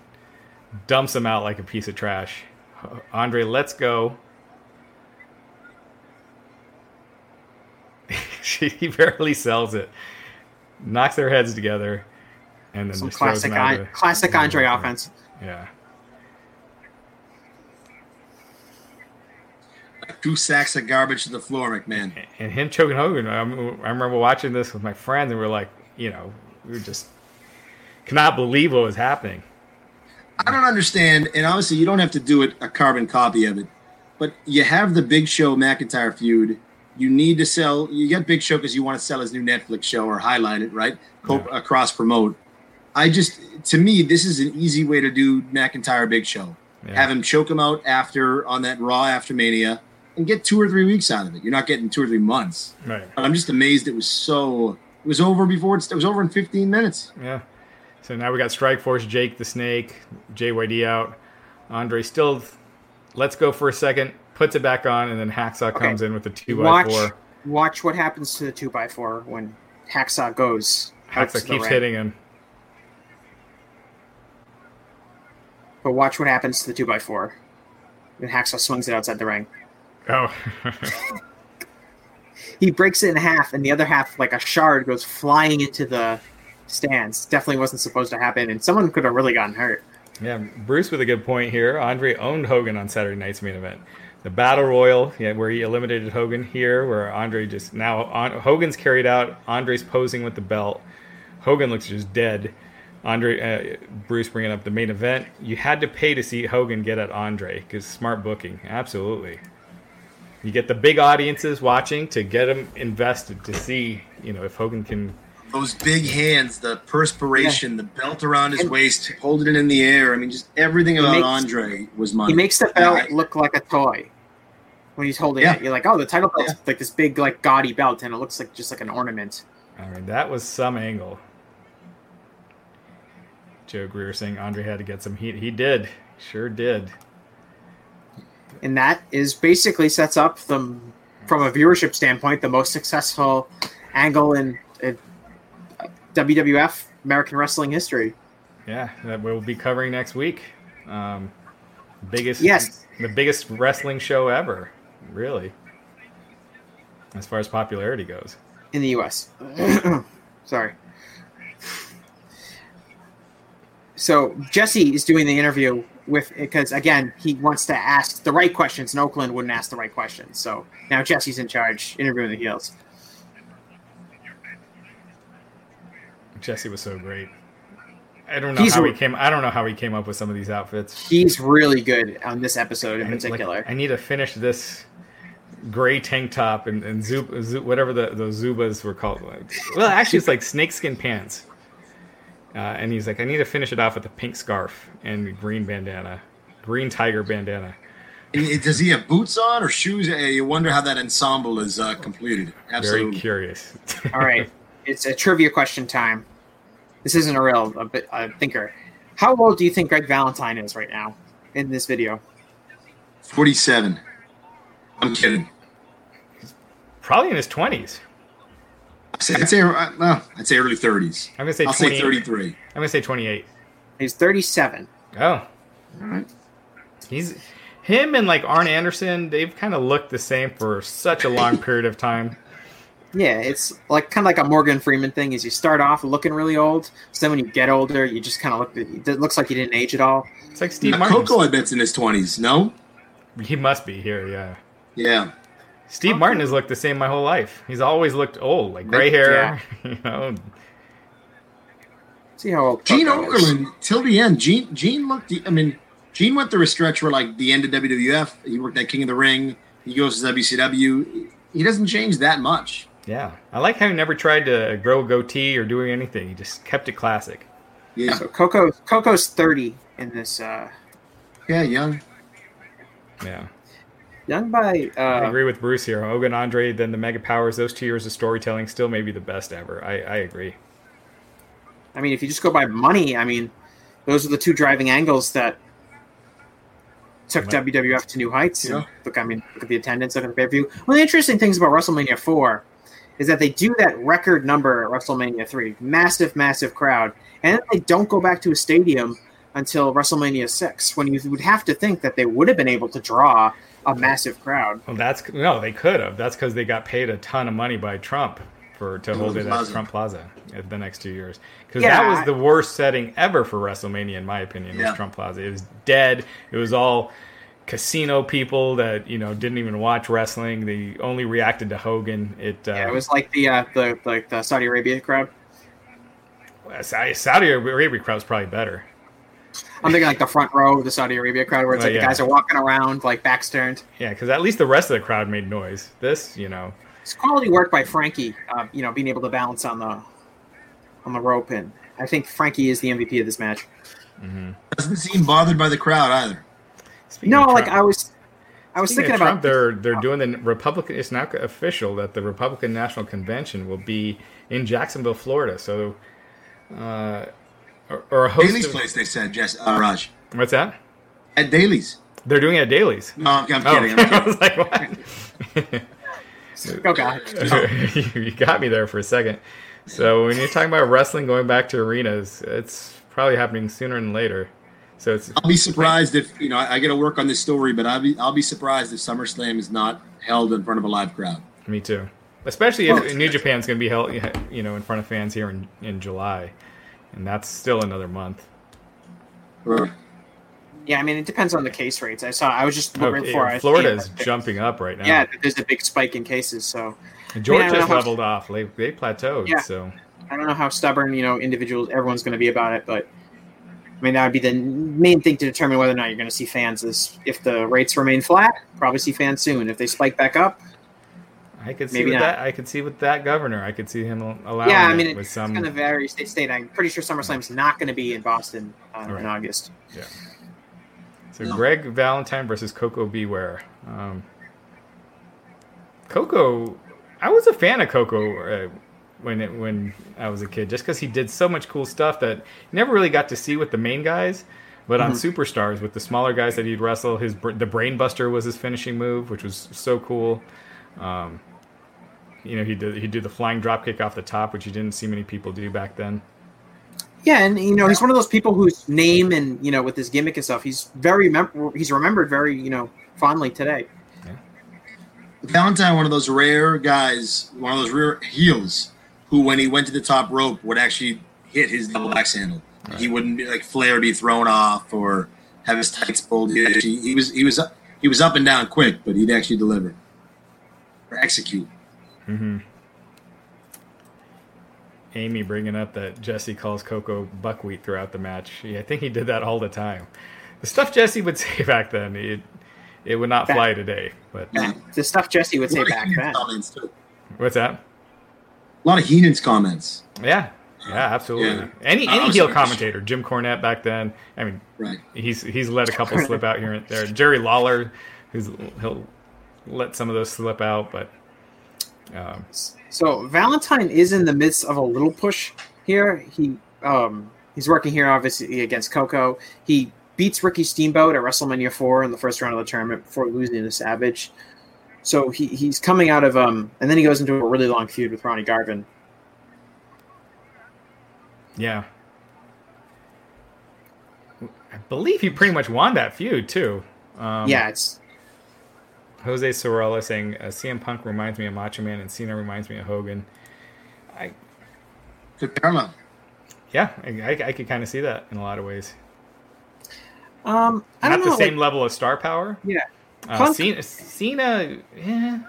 dumps him out like a piece of trash. Andre lets go. he barely sells it. Knocks their heads together, and then Some classic, him out An- of- classic Andre Yeah. offense. Yeah. Two sacks of garbage to the floor, McMahon. and him choking Hogan. I, I remember watching this with my friends, and we are like, you know, we were just cannot believe what was happening. I don't understand, and obviously you don't have to do it a carbon copy of it, but you have the Big Show McIntyre feud. You need to sell. You get Big Show because you want to sell his new Netflix show or highlight it, right? Yeah. cross promote. I just, to me, this is an easy way to do McIntyre Big Show. Yeah. Have him choke him out after on that Raw after Mania, and get two or three weeks out of it. You're not getting two or three months. Right. But I'm just amazed it was so. It was over before it's, it was over in 15 minutes. Yeah. So now we got Strike Force, Jake the Snake, JYD out. Andre still let's go for a second, puts it back on, and then Hacksaw Okay. comes in with the two by four. watch what happens to the two x four when Hacksaw goes. Hacksaw keeps hitting him. But watch what happens to the two x four And Hacksaw swings it outside the ring. Oh, he breaks it in half, and the other half, like a shard, goes flying into the stands. Definitely wasn't supposed to happen, and someone could have really gotten hurt. yeah. Bruce with a good point here. Andre owned Hogan on Saturday night's main event. The Battle Royal, yeah, where he eliminated Hogan here, where Andre just now on, Hogan's carried out. Andre's posing with the belt. Hogan looks just dead. Andre, uh, Bruce bringing up the main event. You had to pay to see Hogan get at Andre because smart booking, absolutely. You get the big audiences watching to get them invested to see, you know, if Hogan can. Those big hands, the perspiration, the belt around his waist, holding it in the air. I mean, just everything about makes- Andre was money. He makes the belt I- look like a toy when he's holding Yeah. it. You're like, oh, the title belt's like this big, like gaudy belt, and it looks like just like an ornament. All right, that was some angle. Joe Greer saying Andre had to get some heat. He did, sure did. and that is basically sets up the from a viewership standpoint the most successful angle in, in WWF American wrestling history. Yeah, that we'll be covering next week. Um, biggest, Yes. the biggest wrestling show ever, really, as far as popularity goes. in the U.S. Sorry. So Jesse is doing the interview with because again he wants to ask the right questions, and Okerlund wouldn't ask the right questions. So now Jesse's in charge interviewing the heels. Jesse was so great. I don't know He's how a- he came. I don't know how he came up with some of these outfits. He's really good on this episode in like, particular. I need to finish this gray tank top and, and Zub, Zub, whatever the those Zubaz were called. Well, actually, it's like snakeskin pants. Uh, and he's like, I need to finish it off with a pink scarf and green bandana, green tiger bandana. Does he have boots on or shoes? Uh, you wonder how that ensemble is uh, completed. Absolutely. Very curious. All right. It's a trivia question time. This isn't a real a a thinker. How old do you think Greg Valentine is right now in this video? 47. I'm kidding. Probably in his 20s say, I'd say, uh, no, I'd say early 30s. I'm gonna say I'll say 33. I'm gonna say twenty-eight. He's 37. Oh, all right. he's him and like Arn Anderson. They've kind of looked the same for such a long period of time. Yeah, it's like kind of like a Morgan Freeman thing. Is you start off looking really old, so then when you get older, you just kind of look. It looks like you didn't age at all. It's like Steve Now, Martin. Koko, I bet's in his 20s. No? He must be here, yeah. Yeah. Steve Martin has looked the same my whole life. He's always looked old, like gray hair. You know, See how old Gene Koko is. Okerlund, till the end, Gene Gene looked. I mean, Gene went through a stretch where, like, the end of WWF, he worked at King of the Ring. He goes to WCW. He doesn't change that much. yeah. I like how he never tried to grow a goatee or doing anything. He just kept it classic. Yeah, So Koko Koko's 30 in this. uh yeah, young. Yeah. Young by I uh, agree with Bruce here. Hogan, Andre, then the Mega Powers. Those two years of storytelling still may be the best ever. I, I agree. I mean, if you just go by money, I mean, those are the two driving angles that took Right. WWF to new heights. And Yeah. look, I mean, look at the attendance, look at the pay per view. One of the interesting things about WrestleMania 4 is that they do that record number at WrestleMania 3, massive, massive crowd, and then they don't go back to a stadium until WrestleMania 6, when you would have to think that they would have been able to draw a massive crowd. Well, that's no, they could have. That's because they got paid a ton of money by Trump for to hold it at Trump Plaza at the next two years. Because Yeah, that was I- the worst setting ever for WrestleMania, in my opinion. Was Trump Plaza? It was dead. It was all casino people that you know didn't even watch wrestling. They only reacted to Hogan. It, uh, Yeah, it was like the uh, the like the Saudi Arabia crowd. Saudi Arabia crowd crowd's probably better. I'm thinking like the front row of the Saudi Arabia crowd, where it's Oh, like yeah. the guys are walking around like backs turned. Yeah, because at least the rest of the crowd made noise. This, you know, It's quality work by Frankie. Uh, you know, being able to balance on the on the rope, and I think Frankie is the MVP of this match. Doesn't seem bothered by the crowd either. speaking No, of like I was, I was Speaking thinking of about Trump, they're they're doing the Republican. It's now official that the Republican National Convention will be in Jacksonville, Florida. So, uh, or, or a host. Daly's Of, place, they said, Jess, uh, Raj. what's that? At Daly's. They're doing it at Daly's. No, I'm, I'm Oh, kidding. I'm I kidding. was like, what? oh god, you got me there for a second. So when you're talking about wrestling going back to arenas, it's probably happening sooner than later. So it's I'll be surprised if you know I, I got to work on this story, but I'll be I'll be surprised if SummerSlam is not held in front of a live crowd. me too. Especially if New Japan's going to be held, you know, in front of fans here in, in July, and that's still another month. Yeah. I mean, it depends on the case rates. I saw. I was just Oh, right before. Florida is jumping up right now. Yeah, there's a big spike in cases. So Georgia's I don't know how- leveled off. They, they plateaued. Yeah. So I don't know how stubborn you know individuals everyone's going to be about it, but I mean, that would be the main thing to determine whether or not you're going to see fans. Is if the rates remain flat, probably see fans soon. If they spike back up, I could see Maybe with not. that. I could see with that governor. I could see him allowing yeah, I mean, it, with it's some. going to vary state state. I'm pretty sure SummerSlam's not going to be in Boston uh, Right. in August. Yeah. So Greg Valentine versus Koko B. Ware. Um, Koko, I was a fan of Koko uh, when it, when I was a kid, just because he did so much cool stuff that you never really got to see with the main guys. But on Superstars, with the smaller guys that he'd wrestle, his the Brainbuster was his finishing move, which was so cool. Um, you know, he did he did the flying drop kick off the top, which you didn't see many people do back then. Yeah, and you know he's one of those people whose name and you know with his gimmick and stuff, he's very mem- he's remembered very you know fondly today. Valentine, one of those rare guys, one of those rare heels, who when he went to the top rope would actually hit his double axe handle. He wouldn't be like Flair be thrown off or have his tights pulled. He, he was he was he was up and down quick, but he'd actually deliver or execute. Mm-hmm. Amy bringing up that Jesse calls Koko buckwheat throughout the match. Yeah, I think he did that all the time. The stuff Jesse would say back then, it it would not fly today. But Yeah. The stuff Jesse would say back then. comments too. what's that? A lot of Heenan's comments. Yeah, yeah, absolutely. Yeah. Any any was heel like- commentator, Jim Cornette back then. I mean, Right. he's he's let a couple slip out here and there. Jerry Lawler, who's he'll let some of those slip out, but um, So Valentine is in the midst of a little push here. He um he's working here obviously against Koko. He beats Ricky Steamboat at WrestleMania four in the first round of the tournament before losing to Savage. So he, he's coming out of um and then he goes into a really long feud with Ronnie Garvin. yeah. I believe he pretty much won that feud too. Um, yeah, it's Jose Sorella saying uh, CM Punk reminds me of Macho Man and Cena reminds me of Hogan. I Good parallel. yeah, I, I, I could kind of see that in a lot of ways. um I Not don't the know. same like- level of star power. yeah. Uh, Punk- Cena, Cena, yeah,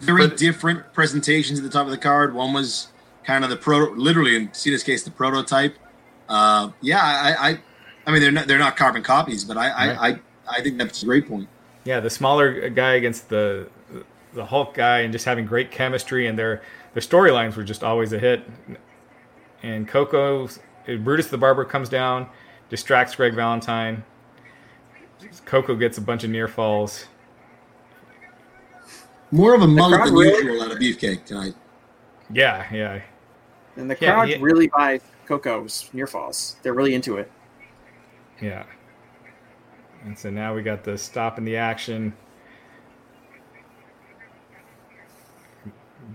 Very But- different presentations at the top of the card. One was kind of the proto, literally in Cena's case, the prototype. Uh, yeah, I, I, I mean, they're not they're not carbon copies, but I, I, I, I think that's a great point. Yeah. The smaller guy against the the Hulk guy, and just having great chemistry, and their their storylines were just always a hit. And Koko, Brutus the Barber comes down, distracts Greg Valentine. Koko gets a bunch of near falls. More of a mullet than really- usual out of Beefcake tonight. Yeah, yeah. And the Yeah, crowd yeah. really buys Koko's near falls. They're really into it. Yeah. And so now we got the stop in the action.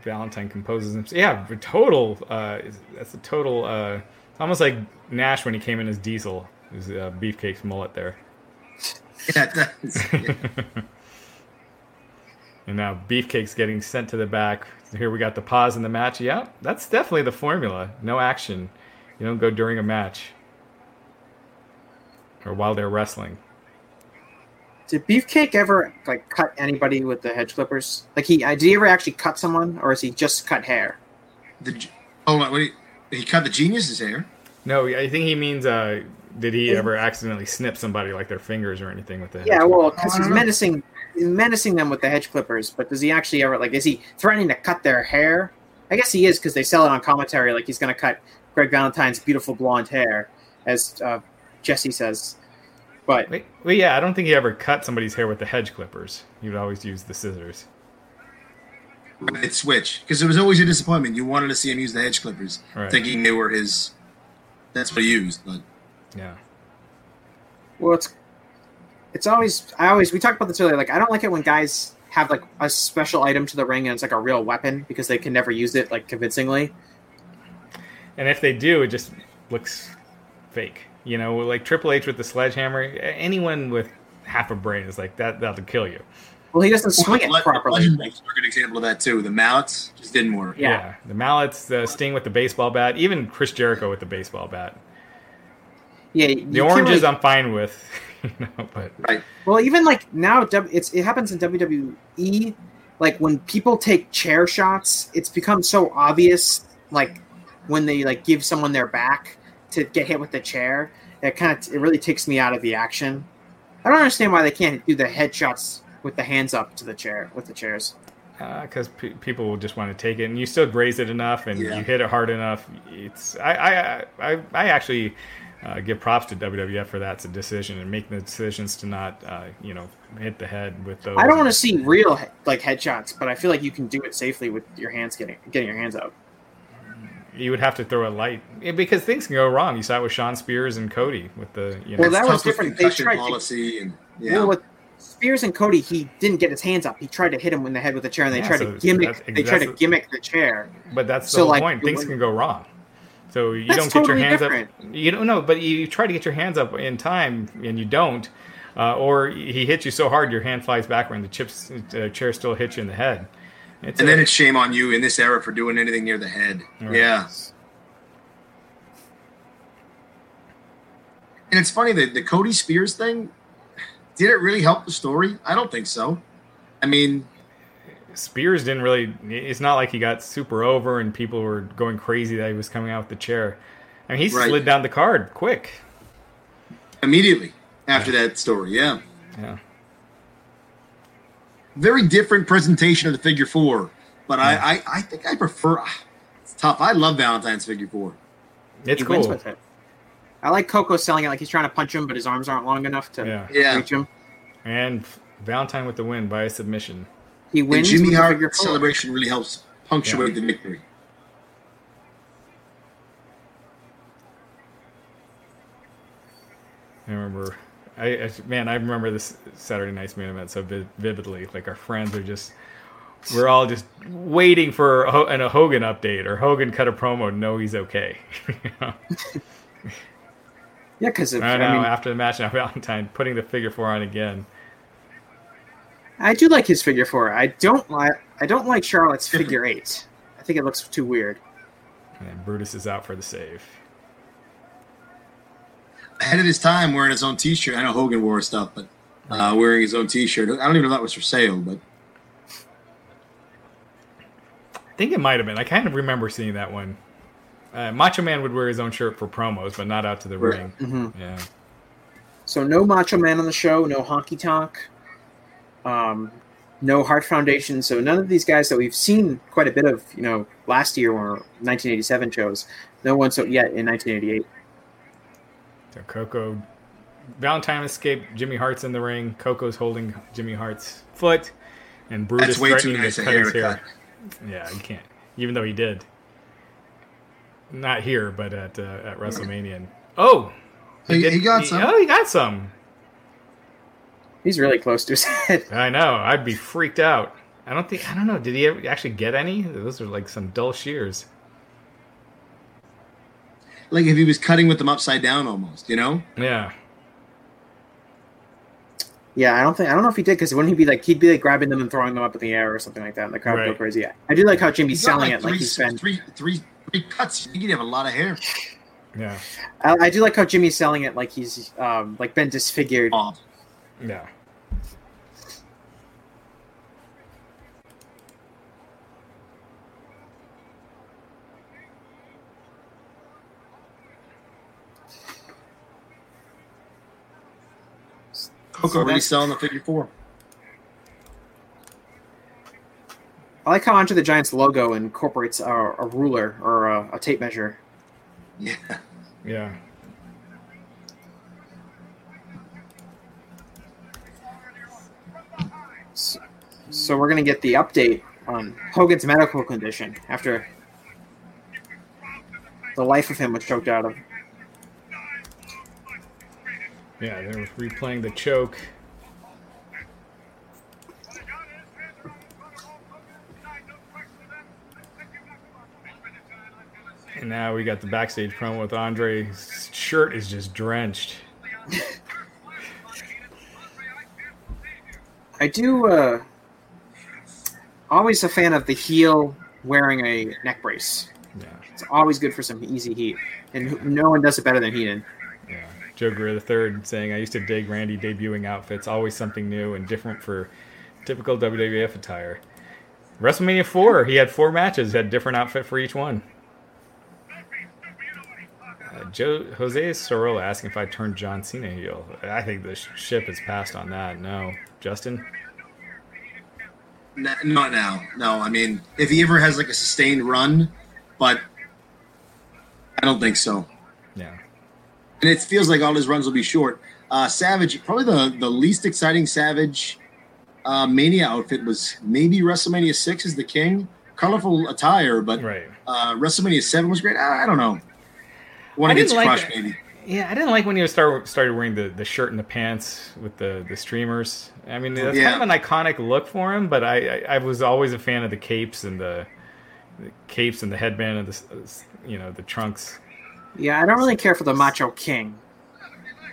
Valentine composes himself. Yeah, total. Uh, that's a total. Uh, it's almost like Nash when he came in as Diesel. His uh, beefcake's mullet there. Yeah, yeah. And now Beefcake's getting sent to the back. So here we got the pause in the match. Yeah, that's definitely the formula. No action. You don't go during a match or while they're wrestling. Did Beefcake ever like cut anybody with the hedge clippers? Like he, uh, did he ever actually cut someone, or is he just cut hair? the, g- hold on, wait, he cut the genius's hair. No, I think he means uh, did he ever accidentally snip somebody like their fingers or anything with the Yeah, hedge well, because he's menacing, menacing them with the hedge clippers. But does he actually ever like? Is he threatening to cut their hair? I guess he is because they sell it on commentary. Like he's going to cut Greg Valentine's beautiful blonde hair, as uh, Jesse says. But Wait, well, yeah, I don't think he ever cut somebody's hair with the hedge clippers. He would always use the scissors. It switch because it was always a disappointment. You wanted to see him use the hedge clippers, Right. thinking they were his. That's what he used, but Yeah. well, it's it's always I always we talked about this earlier. Like I don't like it when guys have like a special item to the ring and it's like a real weapon because they can never use it like convincingly. And if they do, it just looks fake. You know, like Triple H with the sledgehammer. Anyone with half a brain is like that. That'll kill you. Well, he doesn't swing it Le- properly. Legend are a good example of that too. The mallets just didn't work. Yeah. the mallets, the Sting with the baseball bat, even Chris Jericho with the baseball bat. Yeah, The oranges, I'm fine with. You know, but Right. Well, even like now, it's it happens in WWE. Like when people take chair shots, it's become so obvious. Like when they like give someone their back to get hit with the chair, it kind of it really takes me out of the action. I don't understand why they can't do the headshots with the hands up to the chair with the chairs. Because uh, pe- people will just want to take it, and you still graze it enough, and Yeah. you hit it hard enough. It's I I I, I actually uh, give props to WWF for that decision and making the decisions to not uh, you know hit the head with those. I don't want to see real like headshots, but I feel like you can do it safely with your hands getting getting your hands up. You would have to throw a light Yeah, because things can go wrong. You saw it with Shawn Spears and Cody with the you know. Well, that was different. They concussion tried to- policy and yeah. Well, with Spears and Cody, he didn't get his hands up. He tried to hit him in the head with the chair, and they Yeah, tried so to gimmick. They tried to gimmick the chair. But that's the So, whole like, point. Things wouldn't- can go wrong. So you That's don't get your hands different. up. You don't know, but you try to get your hands up in time and you don't, uh, or he hits you so hard your hand flies backward and the chips uh, chair still hits you in the head. It's and a- then it's shame on you in this era for doing anything near the head. Right. Yeah. And it's funny that the Cody Spears thing did it really help the story? I don't think so. I mean, Spears didn't really. It's not like he got super over and people were going crazy that he was coming out with the chair. I mean, he Right. slid down the card quick. immediately after that story, yeah. Yeah. Very different presentation of the figure four, but I, I, I think I prefer. Ah, it's tough. I love Valentine's figure four. It's he wins cool. with it. I like Koko selling it like he's trying to punch him, but his arms aren't long enough to Yeah. Yeah. reach him. And Valentine with the win by a submission. He And wins. Jimmy with the Hart celebration really helps punctuate the victory. I remember, I, I man, I remember this Saturday night's main event so vi- vividly. Like our friends are just, we're all just waiting for a, an, a Hogan update or Hogan cut a promo. No, he's okay. You know? Yeah, because I I, know. mean, after the match now, Valentine putting the figure four on again. I do like his figure four. I don't like. I don't like Charlotte's figure eight. I think it looks too weird. And Brutus is out for the save. Ahead of his time, wearing his own T-shirt. I know Hogan wore stuff, but uh, wearing his own T-shirt. I don't even know if that was for sale, but I think it might have been. I kind of remember seeing that one. Uh, Macho Man would wear his own shirt for promos, but not out to the Right. ring. Mhm. Yeah. So no Macho Man on the show, no Honky Tonk, um, no Hart Foundation. So none of these guys that we've seen quite a bit of, you know, last year or 1987 shows. No one so yet in 1988. So Koko, Valentine escaped. Jimmy Hart's in the ring. Koko's holding Jimmy Hart's foot, and Brutus that's way too threatening nice to a cut his haircut. hair. Yeah, you can't. Even though he did, not here, but at uh, at WrestleMania. And- oh, He- did- he got some. Oh, he got some. He's really close to his head. I know. I'd be freaked out. I don't think. I don't know. Did he ever actually get any? Those are like some dull shears. Like if he was cutting with them upside down, almost. You know? Yeah. Yeah, I don't think I don't know if he did because wouldn't he be like he'd be like grabbing them and throwing them up in the air or something like that, and the crowd would go Right. crazy. I do like how Jimmy's selling like it like three, he's been. three, three, three cuts. You could have a lot of hair. Yeah. I, I do like how Jimmy's selling it like he's um like been disfigured. Oh, Yeah. Koko So really that's- selling the figure four. I like how Andre the Giant's logo incorporates a, a ruler or a, a tape measure. Yeah. Yeah. So we're gonna get the update on Hogan's medical condition after the life of him was choked out of. Yeah. They're replaying the choke. And now we got the backstage promo with Andre. His shirt is just drenched. I do uh always a fan of the heel wearing a neck brace. Yeah. It's always good for some easy heat, and no one does it better than Heenan. Joe Greer third saying, "I used to dig Randy debuting outfits. Always something new and different for typical WWF attire." WrestleMania four, he had four matches, had different outfit for each one. Uh, Joe Jose Sorolla asking if I turned John Cena heel. I think the ship has passed on that. No, Justin. Not now. No, I mean, if he ever has like a sustained run, but I don't think so. And it feels like all his runs will be short. Uh, Savage, probably the, the least exciting Savage uh, Mania outfit was maybe WrestleMania 6 is the king. Colorful attire, but Right. uh, WrestleMania 7 was great. I, I don't know. One against like Crush, maybe. Yeah, I didn't like when he start, started wearing the, the shirt and the pants with the, the streamers. I mean, that's Yeah. kind of an iconic look for him, but I, I, I was always a fan of the capes and the, the capes and the headband and the you know the trunks. Yeah, I don't really care for the Macho King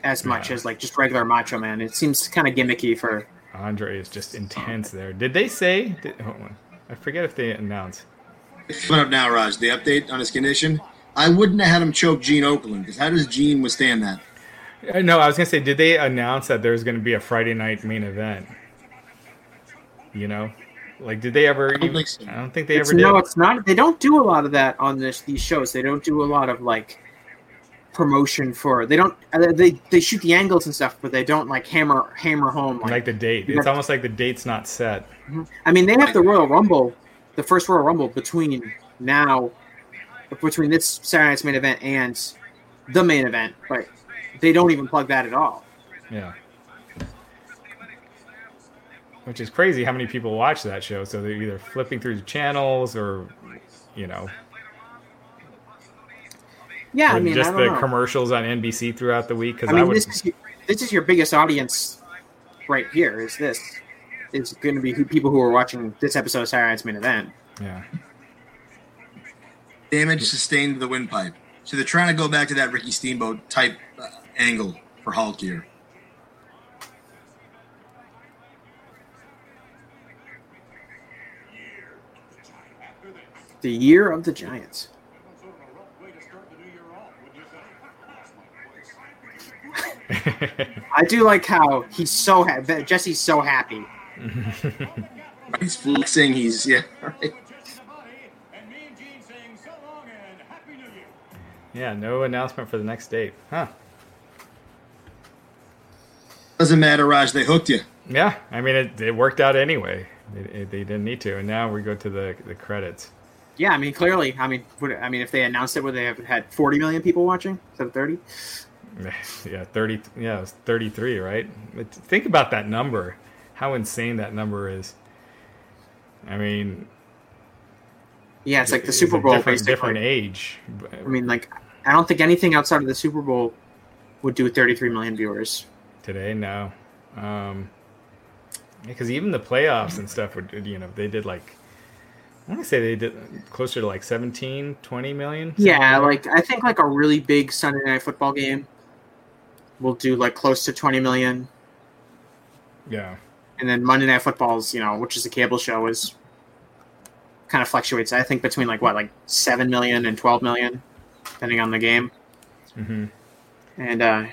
as much Yeah. as like just regular Macho Man. It seems kind of gimmicky for. Andre is just intense there. Did they say? Did, hold on. I forget if they announced. Coming up now, Raj, the update on his condition. I wouldn't have had him choke Gene Okerlund because how does Gene withstand that? Uh, No, I was gonna say, did they announce that there's gonna be a Friday night main event? You know, like did they ever? don't even- think so. I don't think they It's, ever did. no, it's not. They don't do a lot of that on this these shows. They don't do a lot of like promotion for. They don't. uh, They they shoot the angles and stuff, but they don't like hammer hammer home. Like, like the date. It's almost like the date's not set. I mean, they have the Royal Rumble, the first Royal Rumble between now, between this Saturday night's main event and the main event, but they don't even plug that at all. Yeah. Which is crazy how many people watch that show. So they're either flipping through the channels or, you know, Yeah, I mean, just I the don't know. commercials on NBC throughout the week. Because I I, mean, would, this is this is your biggest audience right here. Is this? It's going to be who, people who are watching this episode of Saturday Night's main event. yeah. Damage sustained to the windpipe. So they're trying to go back to that Ricky Steamboat type uh, angle for Hulk here. The year of the Giants. I do like how he's so happy. Jesse's so happy. He's flexing. He's yeah. Right. Yeah, no announcement for the next date. Huh. Doesn't matter, Raj. They hooked you. Yeah, I mean, it, it worked out anyway. It, it, they didn't need to. And now we go to the, the credits. Yeah, I mean, clearly, I mean, would, I mean, if they announced it, would they have had 40 million people watching instead of 30? Yeah, 30. Yeah, it was 33, right? But think about that number. How insane that number is. I mean, Yeah, it's like the Super Bowl, different, basically. different age. I mean, like, I don't think anything outside of the Super Bowl would do 33 million viewers. Today, no. Um, because even the playoffs and stuff would, you know, they did like, I want to say they did closer to like 17, 20 million. Yeah, like I think like a really big Sunday night football game will do like close to 20 million, Yeah. and then Monday Night Football's, you know, which is a cable show, is kind of fluctuates. I think between like what, like seven million and 12 million, depending on the game. hmm And uh,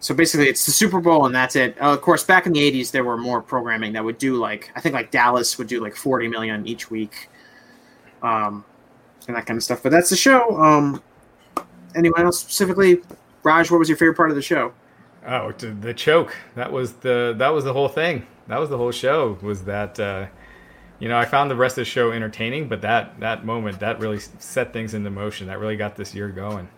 so basically, it's the Super Bowl, and that's it. Uh, of course, back in the '80s, there were more programming that would do like I think like Dallas would do like 40 million each week, um, and that kind of stuff. But that's the show. Um, anyone else specifically? Raj, what was your favorite part of the show? Oh, the choke. That was the that was the whole thing. That was the whole show. Was that uh, you know I found the rest of the show entertaining, but that that moment that really set things into motion. That really got this year going.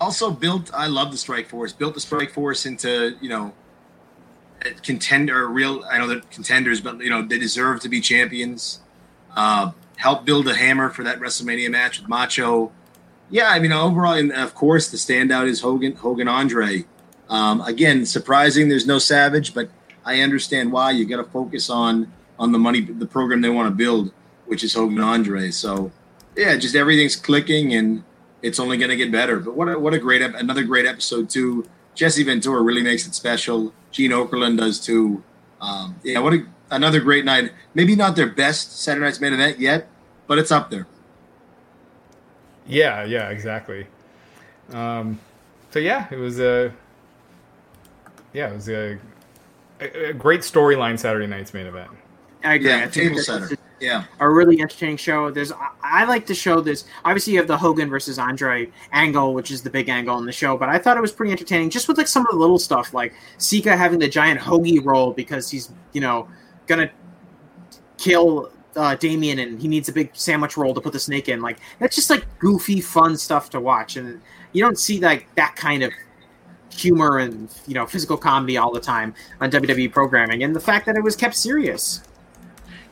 Also built. I love the Strike Force. Built the Strike Force into you know, contender. Real. I know they're contenders, but you know they deserve to be champions. Uh, help build a hammer for that WrestleMania match with Macho. Yeah, I mean overall, and of course the standout is Hogan. Hogan Andre. Um, again, surprising. There's no Savage, but I understand why. You got to focus on on the money, the program they want to build, which is Hogan Andre. So yeah, just everything's clicking and it's only going to get better. But what a, what a great another great episode too. Jesse Ventura really makes it special. Gene Okerlund does too. Um, yeah, what a, another great night. Maybe not their best Saturday Night's main event yet, but it's up there. Yeah, yeah, exactly. Um, so yeah, it was a yeah, it was a a, a great storyline Saturday night's main event. I agree. Yeah, I table this, setter. Yeah. a really entertaining show. There's I, I like to show this. Obviously, you have the Hogan versus Andre angle, which is the big angle in the show. But I thought it was pretty entertaining, just with like some of the little stuff, like Sika having the giant hoagie roll because he's you know gonna kill uh, Damien and he needs a big sandwich roll to put the snake in. Like that's just like goofy, fun stuff to watch, and you don't see like that kind of humor and you know physical comedy all the time on WWE programming. And the fact that it was kept serious.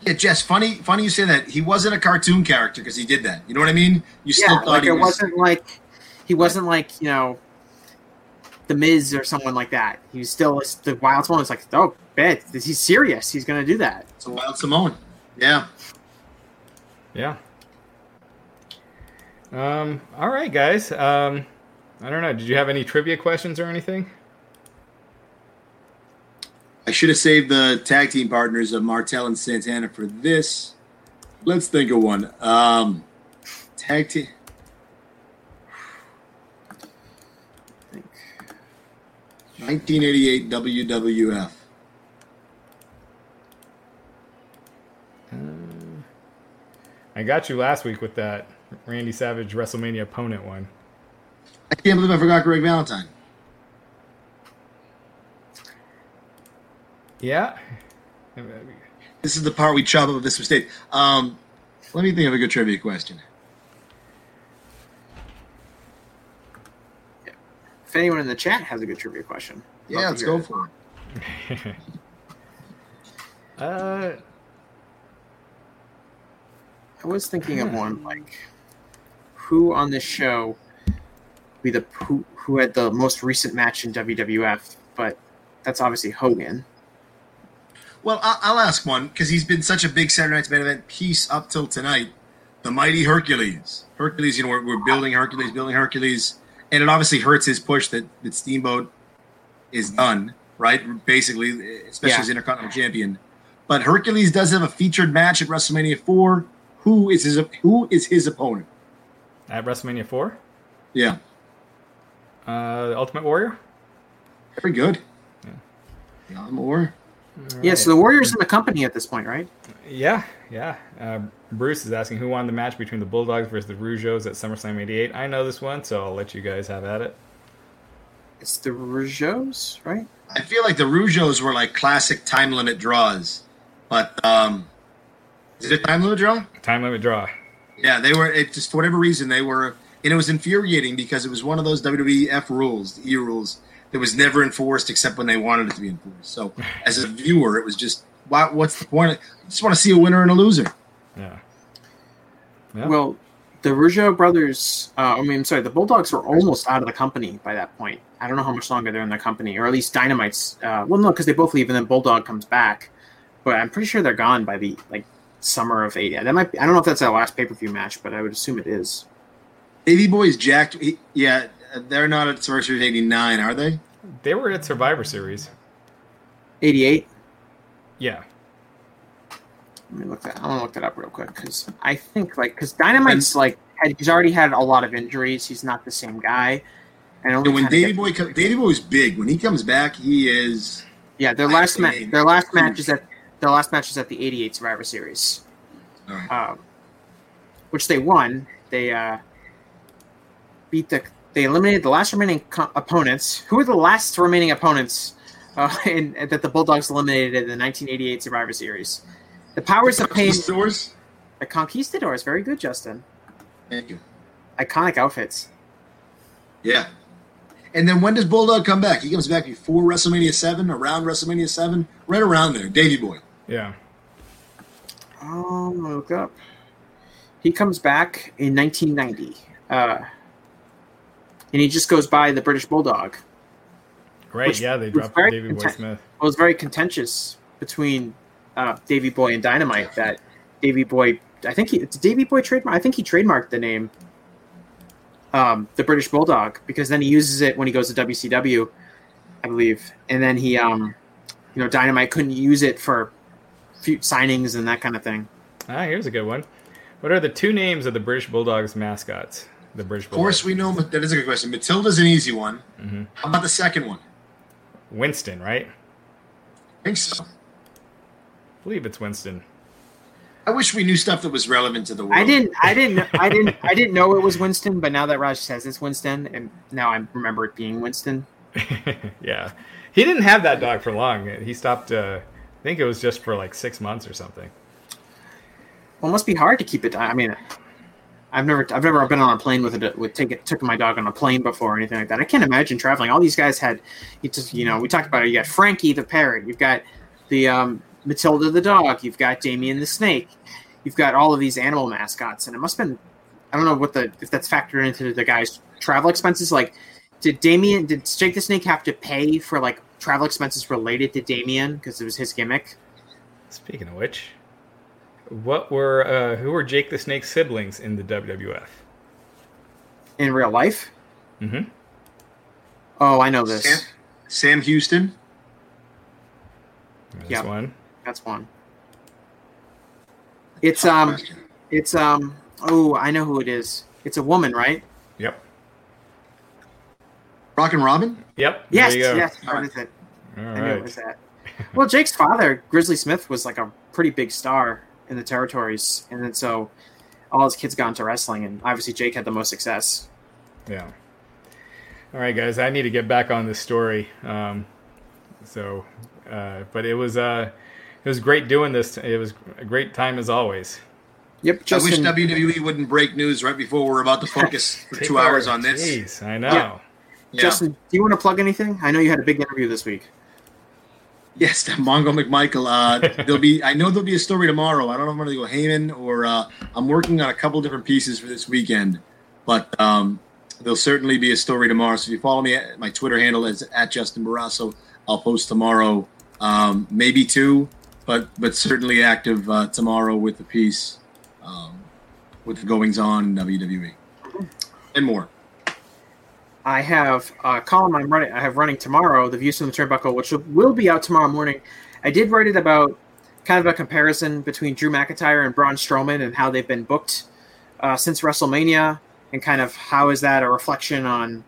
Yeah, Jess. Funny, funny you say that. He wasn't a cartoon character because he did that. You know what I mean? You still yeah, thought like he it was. wasn't like he wasn't like you know the Miz or someone like that. He was still the Wild One. was like, oh, bet he's serious. He's going to do that. It's a wild Samoan. Yeah. Yeah. Um. All right, guys. Um. I don't know. Did you have any trivia questions or anything? I should have saved the tag team partners of Martel and Santana for this. Let's think of one. Um, tag team. think. 1988 WWF. I got you last week with that Randy Savage WrestleMania opponent one. I can't believe I forgot Greg Valentine. Yeah. This is the part we chop up this mistake. Um, let me think of a good trivia question. If anyone in the chat has a good trivia question, Yeah, let's go it. for it. Uh. I was thinking of one like who on this show be the who, who had the most recent match in WWF, but that's obviously Hogan. Well, I- I'll ask one because he's been such a big Saturday Night's Main Event piece up till tonight. The mighty Hercules. Hercules, you know, we're, we're building Hercules, building Hercules, and it obviously hurts his push that, that Steamboat is done, right? Basically, especially Yeah. as Intercontinental Champion. But Hercules does have a featured match at WrestleMania 4. Who is his Who is his opponent? At WrestleMania 4? Yeah, Uh, the Ultimate Warrior? very good. Yeah, the more. Yeah, so the Warriors in the company at this point, right? Yeah, yeah. Uh, Bruce is asking who won the match between the Bulldogs versus the Rougeaus at SummerSlam 88. I know this one, so I'll let you guys have at it. It's the Rougeaus, right? I feel like the Rougeaus were like classic time limit draws, but um, is it a time limit draw? Time limit draw. Yeah, they were. It just for whatever reason they were, and it was infuriating because it was one of those WWF rules, the E rules, that was never enforced except when they wanted it to be enforced. So as a viewer, it was just, why, what's the point? I just want to see a winner and a loser. Yeah. Yeah. Well, the Rougeau brothers, uh, I mean, sorry, the Bulldogs were almost out of the company by that point. I don't know how much longer they're in the company, or at least Dynamite's. Uh, well, no, because they both leave and then Bulldog comes back. But I'm pretty sure they're gone by the like summer of '80. That might be, I don't know if that's our last pay per view match, but I would assume it is. Davey Boy is jacked. He, yeah, they're not at Survivor Series '89, are they? they were at Survivor Series. '88. Yeah. Let me look that. I want to look that up real quick because I think like because Dynamite's like had, he's already had a lot of injuries. He's not the same guy. And, And when kinda Davey Boy, co- Davey Boy is big. When he comes back, he is. yeah, their last match, their last match is at their last match is at the '88 Survivor Series. All right. um, which they won. They uh, beat the. They eliminated the last remaining co- opponents. Who were the last remaining opponents uh, in, that the Bulldogs eliminated in the 1988 Survivor Series? The Powers of Pain, Stores. the Conquistadors. Very good, Justin. Thank you. Iconic outfits. Yeah. And then when does Bulldog come back? He comes back before WrestleMania 7, around WrestleMania 7, right around there. Davey Boy. Yeah. Um, let me look up. He comes back in 1990, uh, and he just goes by the British Bulldog. Right. Which yeah, they dropped Davey Boy content- Smith. it was very contentious between uh, Davey Boy and Dynamite. That Davey Boy, I think he, did Davey Boy trademark. I think he trademarked the name, um, the British Bulldog, because then he uses it when he goes to WCW, I believe, and then he, um, you know, Dynamite couldn't use it for few signings and that kind of thing. Ah, here's a good one. What are the two names of the British Bulldogs mascots? The British Of course, we know that is a good question. Matilda's an easy one. Mm-hmm. How about the second one? Winston, right? I think so. I believe it's Winston. I wish we knew stuff that was relevant to the world. I didn't. I didn't. I didn't. I didn't know it was Winston, but now that Raj says it's Winston, and now I remember it being Winston. yeah, he didn't have that dog for long. He stopped. Uh, I think it was just for like six months or something. Well, it must be hard to keep it. I mean, I've never, I've never been on a plane with it with taking took my dog on a plane before or anything like that. I can't imagine traveling. All these guys had, you just, you know, we talked about it. You got Frankie the parrot. You've got the um, Matilda the dog. You've got Damien the snake. You've got all of these animal mascots, and it must have been. I don't know what the if that's factored into the guy's travel expenses. Like, did Damien did Jake the Snake have to pay for like travel expenses related to Damien because it was his gimmick? Speaking of which, what were uh, who were Jake the Snake's siblings in the WWF? In real life? Mm-hmm. Oh, I know this. Sam, Sam Houston. That's Yep. one. That's one. It's um, Question. it's um. Oh, I know who it is. It's a woman, right? Yep. Rockin' Robin. Yep. Yes, There you go. yes. What is it? All I knew it was that. Well, Jake's father, Grizzly Smith, was like a pretty big star in the territories, and then so all his kids got into wrestling, and obviously Jake had the most success. Yeah. All right, guys. I need to get back on this story. Um, so, uh, but it was uh, it was great doing this. It was a great time as always. Yep, I wish WWE wouldn't break news right before we're about to focus for two hours on this. Jeez, I know. Yeah. Yeah. Justin, do you want to plug anything? I know you had a big interview this week. Yes, Mongo McMichael. Uh, there'll be. I know there'll be a story tomorrow. I don't know if I'm going to go Heyman or uh, I'm working on a couple different pieces for this weekend, but um, there'll certainly be a story tomorrow. So if you follow me, at my Twitter handle is at Justin Barrasso. I'll post tomorrow, um, maybe two, but but certainly active uh, tomorrow with the piece um, with the goings on in WWE and more. I have a column I'm running. I have running tomorrow, the views from the turnbuckle, which will, will be out tomorrow morning. I did write it about kind of a comparison between Drew McIntyre and Braun Strowman and how they've been booked uh, since WrestleMania, and kind of how is that a reflection on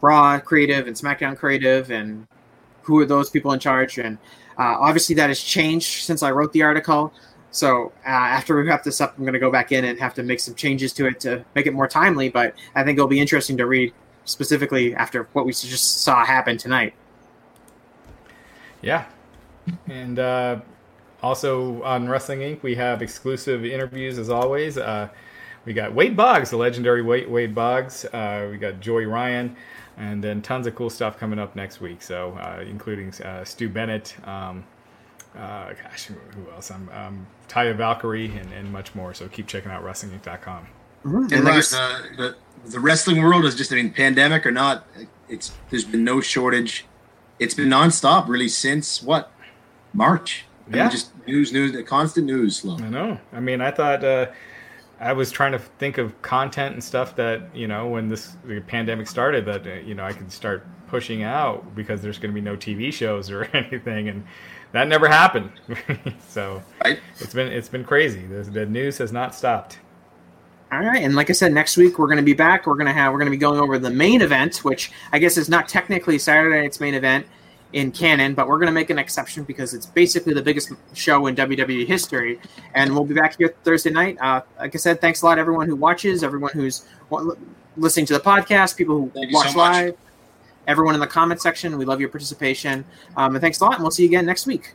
Raw creative and SmackDown creative, and who are those people in charge? And uh, obviously that has changed since I wrote the article. So uh, after we wrap this up, I'm going to go back in and have to make some changes to it to make it more timely. But I think it'll be interesting to read specifically after what we just saw happen tonight. Yeah. And uh, also on Wrestling Inc., we have exclusive interviews as always. Uh, we got Wade Boggs, the legendary Wade, Wade Boggs. Uh, we got Joey Ryan, and then tons of cool stuff coming up next week. So, uh, including uh, Stu Bennett, um, uh, gosh, who who else? Um, um, Taya Valkyrie, and, and much more. So, keep checking out WrestlingInc.com. And And like right, s- the, wrestling world is just I mean, pandemic or not, it's there's been no shortage. It's been nonstop really since what March. I mean, Yeah. just news, news, constant news flow. I know. I mean, I thought uh, I was trying to think of content and stuff that you know when this the pandemic started that uh, you know I could start pushing out because there's going to be no TV shows or anything, and that never happened. so Right? it's been it's been crazy. The, the news has not stopped. All right, and like I said, next week we're going to be back. We're going to have we're going to be going over the main event, which I guess is not technically Saturday night's main event in canon, but we're going to make an exception because it's basically the biggest show in WWE history. And we'll be back here Thursday night. Uh, like I said, thanks a lot everyone who watches, everyone who's listening to the podcast, people who Thank watch so live, everyone in the comment section. We love your participation. Um, and thanks a lot, and we'll see you again next week.